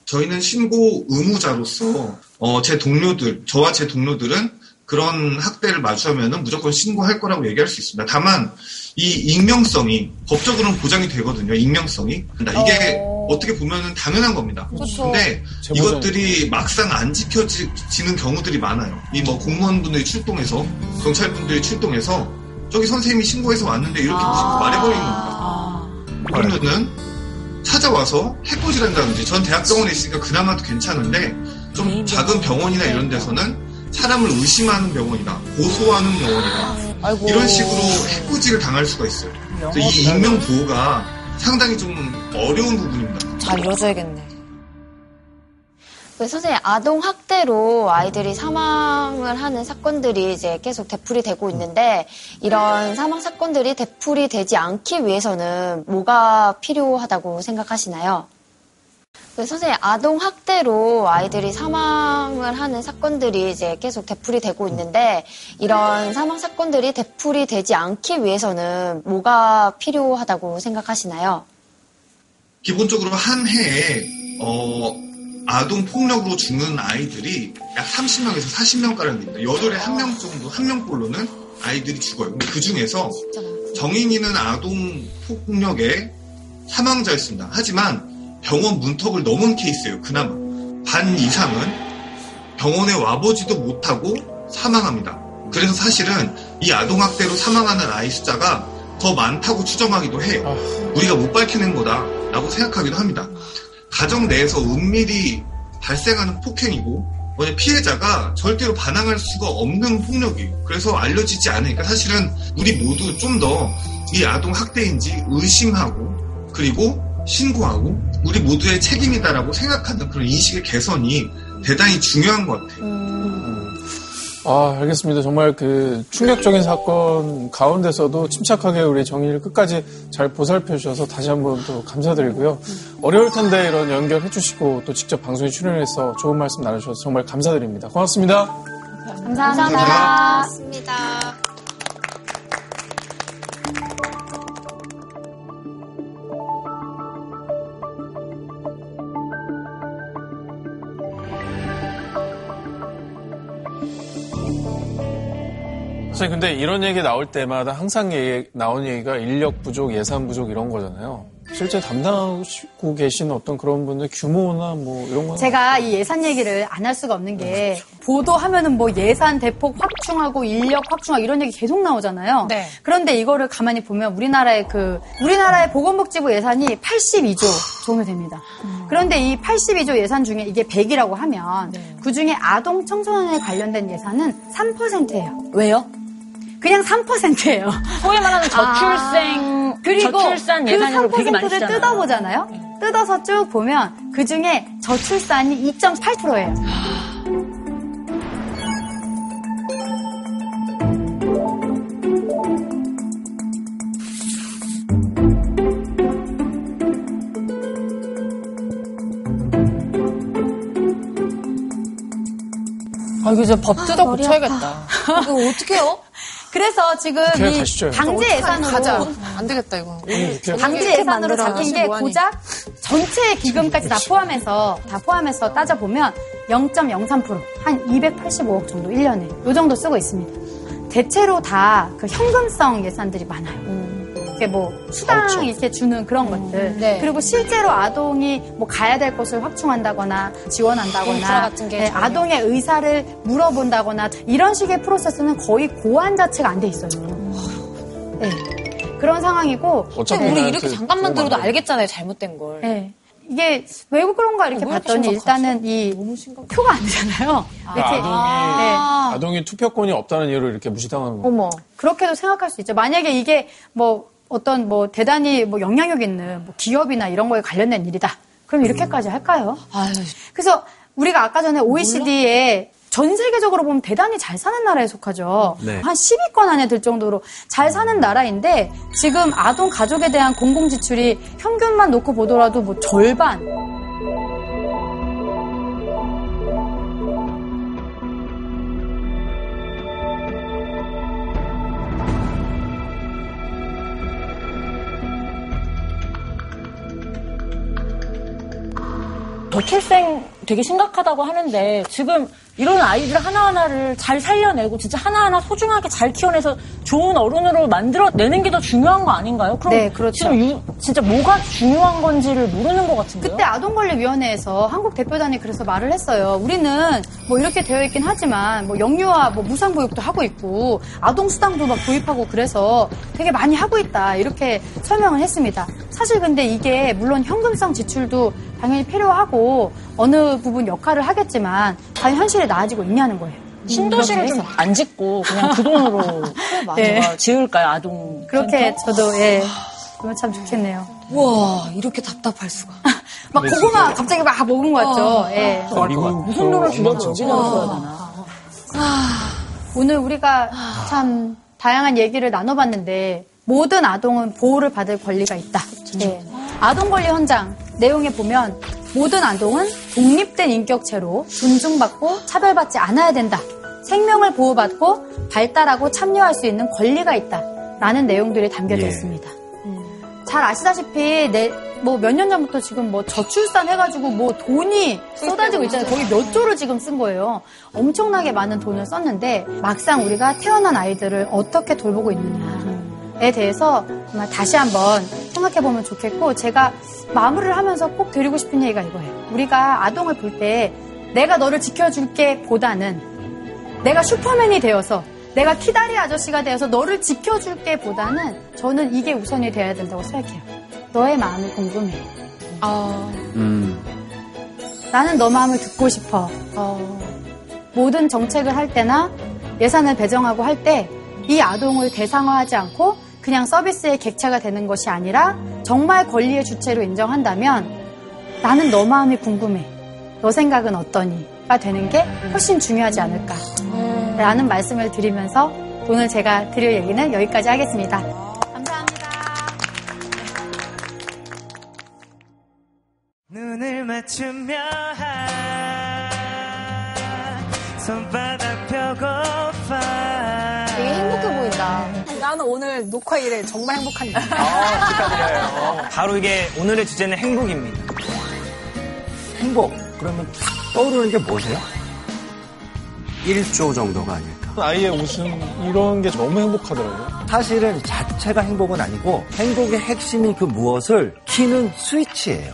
저희는 신고 의무자로서 어, 제 동료들, 저와 제 동료들은 그런 학대를 마주하면 무조건 신고할 거라고 얘기할 수 있습니다. 다만 이 익명성이 법적으로는 보장이 되거든요. 익명성이. 이게 어... 떻게 보면 당연한 겁니다. 그렇죠. 근데 이것들이 막상 안 지켜지는 경우들이 많아요. 이 뭐 공무원분들이 출동해서 경찰분들이 출동해서 저기 선생님이 신고해서 왔는데 이렇게 아... 말해버리는 겁니다. 그러면은 찾아와서 해코지한다든지 전 대학병원에 있으니까 그나마 도 괜찮은데 좀 작은 병원이나 이런 데서는 사람을 의심하는 병원이다, 고소하는 병원이다 아이고. 이런 식으로 해코지를 당할 수가 있어요. 그래서 이 익명 보호가 상당히 좀 어려운 부분입니다. 잘 이루어져야겠네. 그 선생님 아동 학대로 아이들이 사망을 하는 사건들이 이제 계속 되풀이 되고 있는데 이런 사망 사건들이 되풀이 되지 않기 위해서는 뭐가 필요하다고 생각하시나요? 그 선생님 아동 학대로 아이들이 사망을 하는 사건들이 이제 계속 되풀이 되고 있는데 이런 사망 사건들이 되풀이 되지 않기 위해서는 뭐가 필요하다고 생각하시나요? 기본적으로 한 해에 어, 아동 폭력으로 죽는 아이들이 약 30명에서 40명 가량 됩니다. 여덟에 한명 정도, 한 명꼴로는 아이들이 죽어요. 그 중에서 정인이는 아동 폭력의 사망자였습니다. 하지만 병원 문턱을 넘은 케이스예요. 그나마 반 이상은 병원에 와보지도 못하고 사망합니다. 그래서 사실은 이 아동학대로 사망하는 아이 숫자가 더 많다고 추정하기도 해요. 우리가 못 밝혀낸 거다라고 생각하기도 합니다. 가정 내에서 은밀히 발생하는 폭행이고 피해자가 절대로 반항할 수가 없는 폭력이에요. 그래서 알려지지 않으니까 사실은 우리 모두 좀 더 이 아동 학대인지 의심하고 그리고 신고하고 우리 모두의 책임이다라고 생각하는 그런 인식의 개선이 대단히 중요한 것 같아요. 아, 알겠습니다. 정말 그 충격적인 사건 가운데서도 침착하게 우리 정의를 끝까지 잘 보살펴 주셔서 다시 한번 또 감사드리고요. 어려울 텐데 이런 연결해 주시고 또 직접 방송에 출연해서 좋은 말씀 나누셔서 정말 감사드립니다. 고맙습니다. 감사합니다. 고맙습니다. 선생님, 근데 이런 얘기 나올 때마다 항상 얘기, 나오는 얘기가 인력 부족, 예산 부족 이런 거잖아요. 실제 담당하고 계신 어떤 그런 분들 규모나 뭐 이런 거 제가 이 예산 얘기를 안 할 수가 없는 게 보도하면은 뭐 예산 대폭 확충하고 인력 확충하고 이런 얘기 계속 나오잖아요. 네. 그런데 이거를 가만히 보면 우리나라의 그 우리나라의 보건복지부 예산이 82조 정도 됩니다. 그런데 이 82조 예산 중에 이게 100이라고 하면 그 중에 아동 청소년에 관련된 예산은 3%예요. 왜요? 그냥 3%예요. 소위 말하는 저출생, 그리고 저출산 예산으로 그 되게 많이 3%를 쓰잖아요. 뜯어보잖아요. 뜯어서 쭉 보면 그 중에 저출산이 2.8%예요. 아, 이거 진짜 법 뜯어 머리 고쳐야겠다. 이거 어떡해요? 그래서 지금 이 가시죠. 강제 예산으로 가자. 안 되겠다, 이거. 강제 예산으로 잡힌 게 고작 전체 기금까지 다 포함해서 다 포함해서 따져 보면 0.03%한 285억 정도 1년에 요 정도 쓰고 있습니다. 대체로 다 그 현금성 예산들이 많아요. 이게 뭐 수당 그렇죠. 이렇게 주는 그런 것들 네. 그리고 실제로 아동이 뭐 가야 될 곳을 확충한다거나 지원한다거나 인프라 같은 게 네. 아동의 의사를 물어본다거나 이런 식의 프로세스는 거의 고안 자체가 안 돼 있어요. 네. 그런 상황이고 어차피 우리 이렇게 잠깐만 들어도 돼. 알겠잖아요, 잘못된 걸. 네. 이게 왜 그런가 이렇게 왜 이렇게 봤더니? 일단은 이 표가 안 되잖아요. 이렇게 아동이 아동이 투표권이 없다는 이유로 이렇게 무시당하는 거. 어머. 그렇게도 생각할 수 있죠. 만약에 이게 뭐 어떤 뭐 대단히 뭐 영향력 있는 뭐 기업이나 이런 거에 관련된 일이다. 그럼 이렇게까지 할까요? 그래서 우리가 아까 전에 OECD에 전 세계적으로 보면 대단히 잘 사는 나라에 속하죠. 네. 한 10위권 안에 들 정도로 잘 사는 나라인데 지금 아동 가족에 대한 공공 지출이 평균만 놓고 보더라도 뭐 절반 저출생 되게 심각하다고 하는데 지금 이런 아이들 하나하나를 잘 살려내고 진짜 하나하나 소중하게 잘 키워내서 좋은 어른으로 만들어내는 게 더 중요한 거 아닌가요? 그럼 네, 그렇죠. 지금 유- 진짜 뭐가 중요한 건지를 모르는 것 같은데요? 그때 아동권리위원회에서 한국 대표단이 그래서 말을 했어요. 우리는 뭐 이렇게 되어 있긴 하지만 뭐 영유아 뭐 무상보육도 하고 있고 아동 수당도 막 도입하고 그래서 되게 많이 하고 있다 이렇게 설명을 했습니다. 사실 근데 이게 물론 현금성 지출도 당연히 필요하고 어느 부분 역할을 하겠지만 과연 현실에 나아지고 있냐는 거예요. 신도시를 좀 안 짓고 그냥 그 돈으로 <laughs> 네. 네. 지을까요 아동 그렇게 센터? 저도 예 그러면 참 좋겠네요. 우와 이렇게 답답할 수가. <laughs> 막 고구마 갑자기 막 먹은 것 같죠. 어. 예. 무슨 돈을 어디다 써야 되나? 오늘 우리가 참 다양한 얘기를 나눠봤는데 모든 아동은 보호를 받을 권리가 있다. 네. 아동 권리 헌장 내용에 보면 모든 아동은 독립된 인격체로 존중받고 차별받지 않아야 된다. 생명을 보호받고 발달하고 참여할 수 있는 권리가 있다. 라는 내용들이 담겨져 예. 있습니다. 잘 아시다시피 뭐몇 년 전부터 지금 뭐 저출산 해가지고 뭐 돈이 쏟아지고 있잖아요. 거의 몇 조를 지금 쓴 거예요. 엄청나게 많은 돈을 썼는데 막상 우리가 태어난 아이들을 어떻게 돌보고 있느냐에 대해서 정말 다시 한번 생각해 보면 좋겠고 제가 마무리를 하면서 꼭 드리고 싶은 얘기가 이거예요. 우리가 아동을 볼 때 내가 너를 지켜줄게 보다는 내가 슈퍼맨이 되어서 내가 키다리 아저씨가 되어서 너를 지켜줄게 보다는 저는 이게 우선이 돼야 된다고 생각해요. 너의 마음이 궁금해. 나는 너 마음을 듣고 싶어. 모든 정책을 할 때나 예산을 배정하고 할 때 이 아동을 대상화하지 않고 그냥 서비스의 객체가 되는 것이 아니라 정말 권리의 주체로 인정한다면 나는 너 마음이 궁금해. 너 생각은 어떠니?가 되는 게 훨씬 중요하지 않을까. 라는 말씀을 드리면서 오늘 제가 드릴 얘기는 여기까지 하겠습니다. 눈을 맞추며 손바닥 펴고파. 나는 오늘 녹화 일에 정말 행복한 일. 아, 축하드려요. 바로 이게 오늘의 주제는 행복입니다. 행복. 그러면 탁 떠오르는 게 뭐세요? 1조 정도가 아닐까. 아이의 웃음 이런 게 너무 행복하더라고요. 사실은 자체가 행복은 아니고 행복의 핵심인 그 무엇을 키는 스위치예요.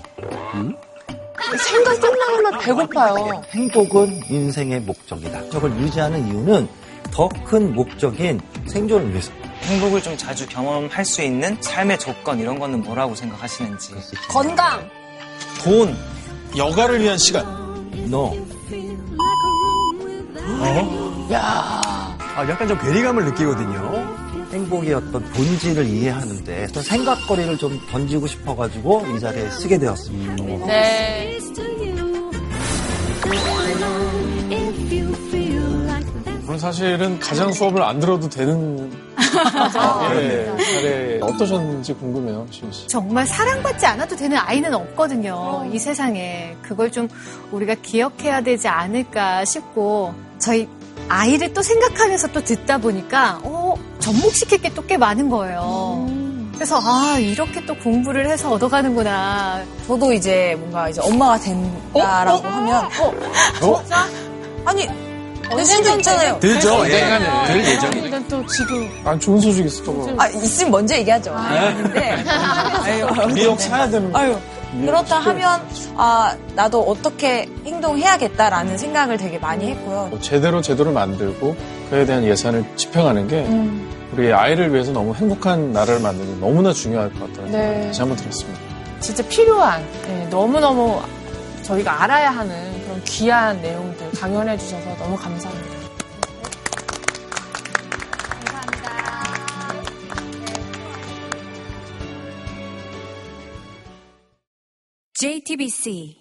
음? 생각 끝나면 배고파요. 행복은 인생의 목적이다. 목적을 유지하는 이유는 더 큰 목적인 생존을 위해서. 행복을 좀 자주 경험할 수 있는 삶의 조건 이런 거는 뭐라고 생각하시는지. 건강. 돈. 여가를 위한 시간. No. 어? 야. 아, 약간 좀 괴리감을 느끼거든요. 행복의 어떤 본질을 이해하는데 어떤 생각거리를 좀 던지고 싶어가지고 이 자리에 쓰게 되었습니다. 네. 저는 사실은 가장 수업을 안 들어도 되는 예, 사례 어떠셨는지 궁금해요, 시은 씨. 정말 사랑받지 않아도 되는 아이는 없거든요. 이 세상에. 그걸 좀 우리가 기억해야 되지 않을까 싶고, 저희 아이를 또 생각하면서 또 듣다 보니까, 어, 접목시킬 게 또 꽤 많은 거예요. 그래서, 아, 이렇게 또 공부를 해서 얻어가는구나. 저도 이제 뭔가 이제 엄마가 된다라고 하면, 어? 아니, 될 수도 있잖아요. 들죠, 될 예. 있잖아요. 들 예정이. 근데 또 지금. 아, 좋은 소식 있어, 또. 아, 있으면 먼저 얘기하죠. 네. 근데, 아유, 미역 사야 되는 거. 아유, 그렇다 하면, 아, 나도 어떻게 행동해야겠다라는 생각을 되게 많이 했고요. 제대로 제도를 만들고 그에 대한 예산을 집행하는 게 음. 우리 아이를 위해서 너무 행복한 나라를 만드는 게 너무나 중요할 것 같다는 네. 다시 한번 들었습니다. 진짜 필요한, 네, 너무너무 저희가 알아야 하는 이런 귀한 내용들 강연해 주셔서 너무 감사합니다. 감사합니다. JTBC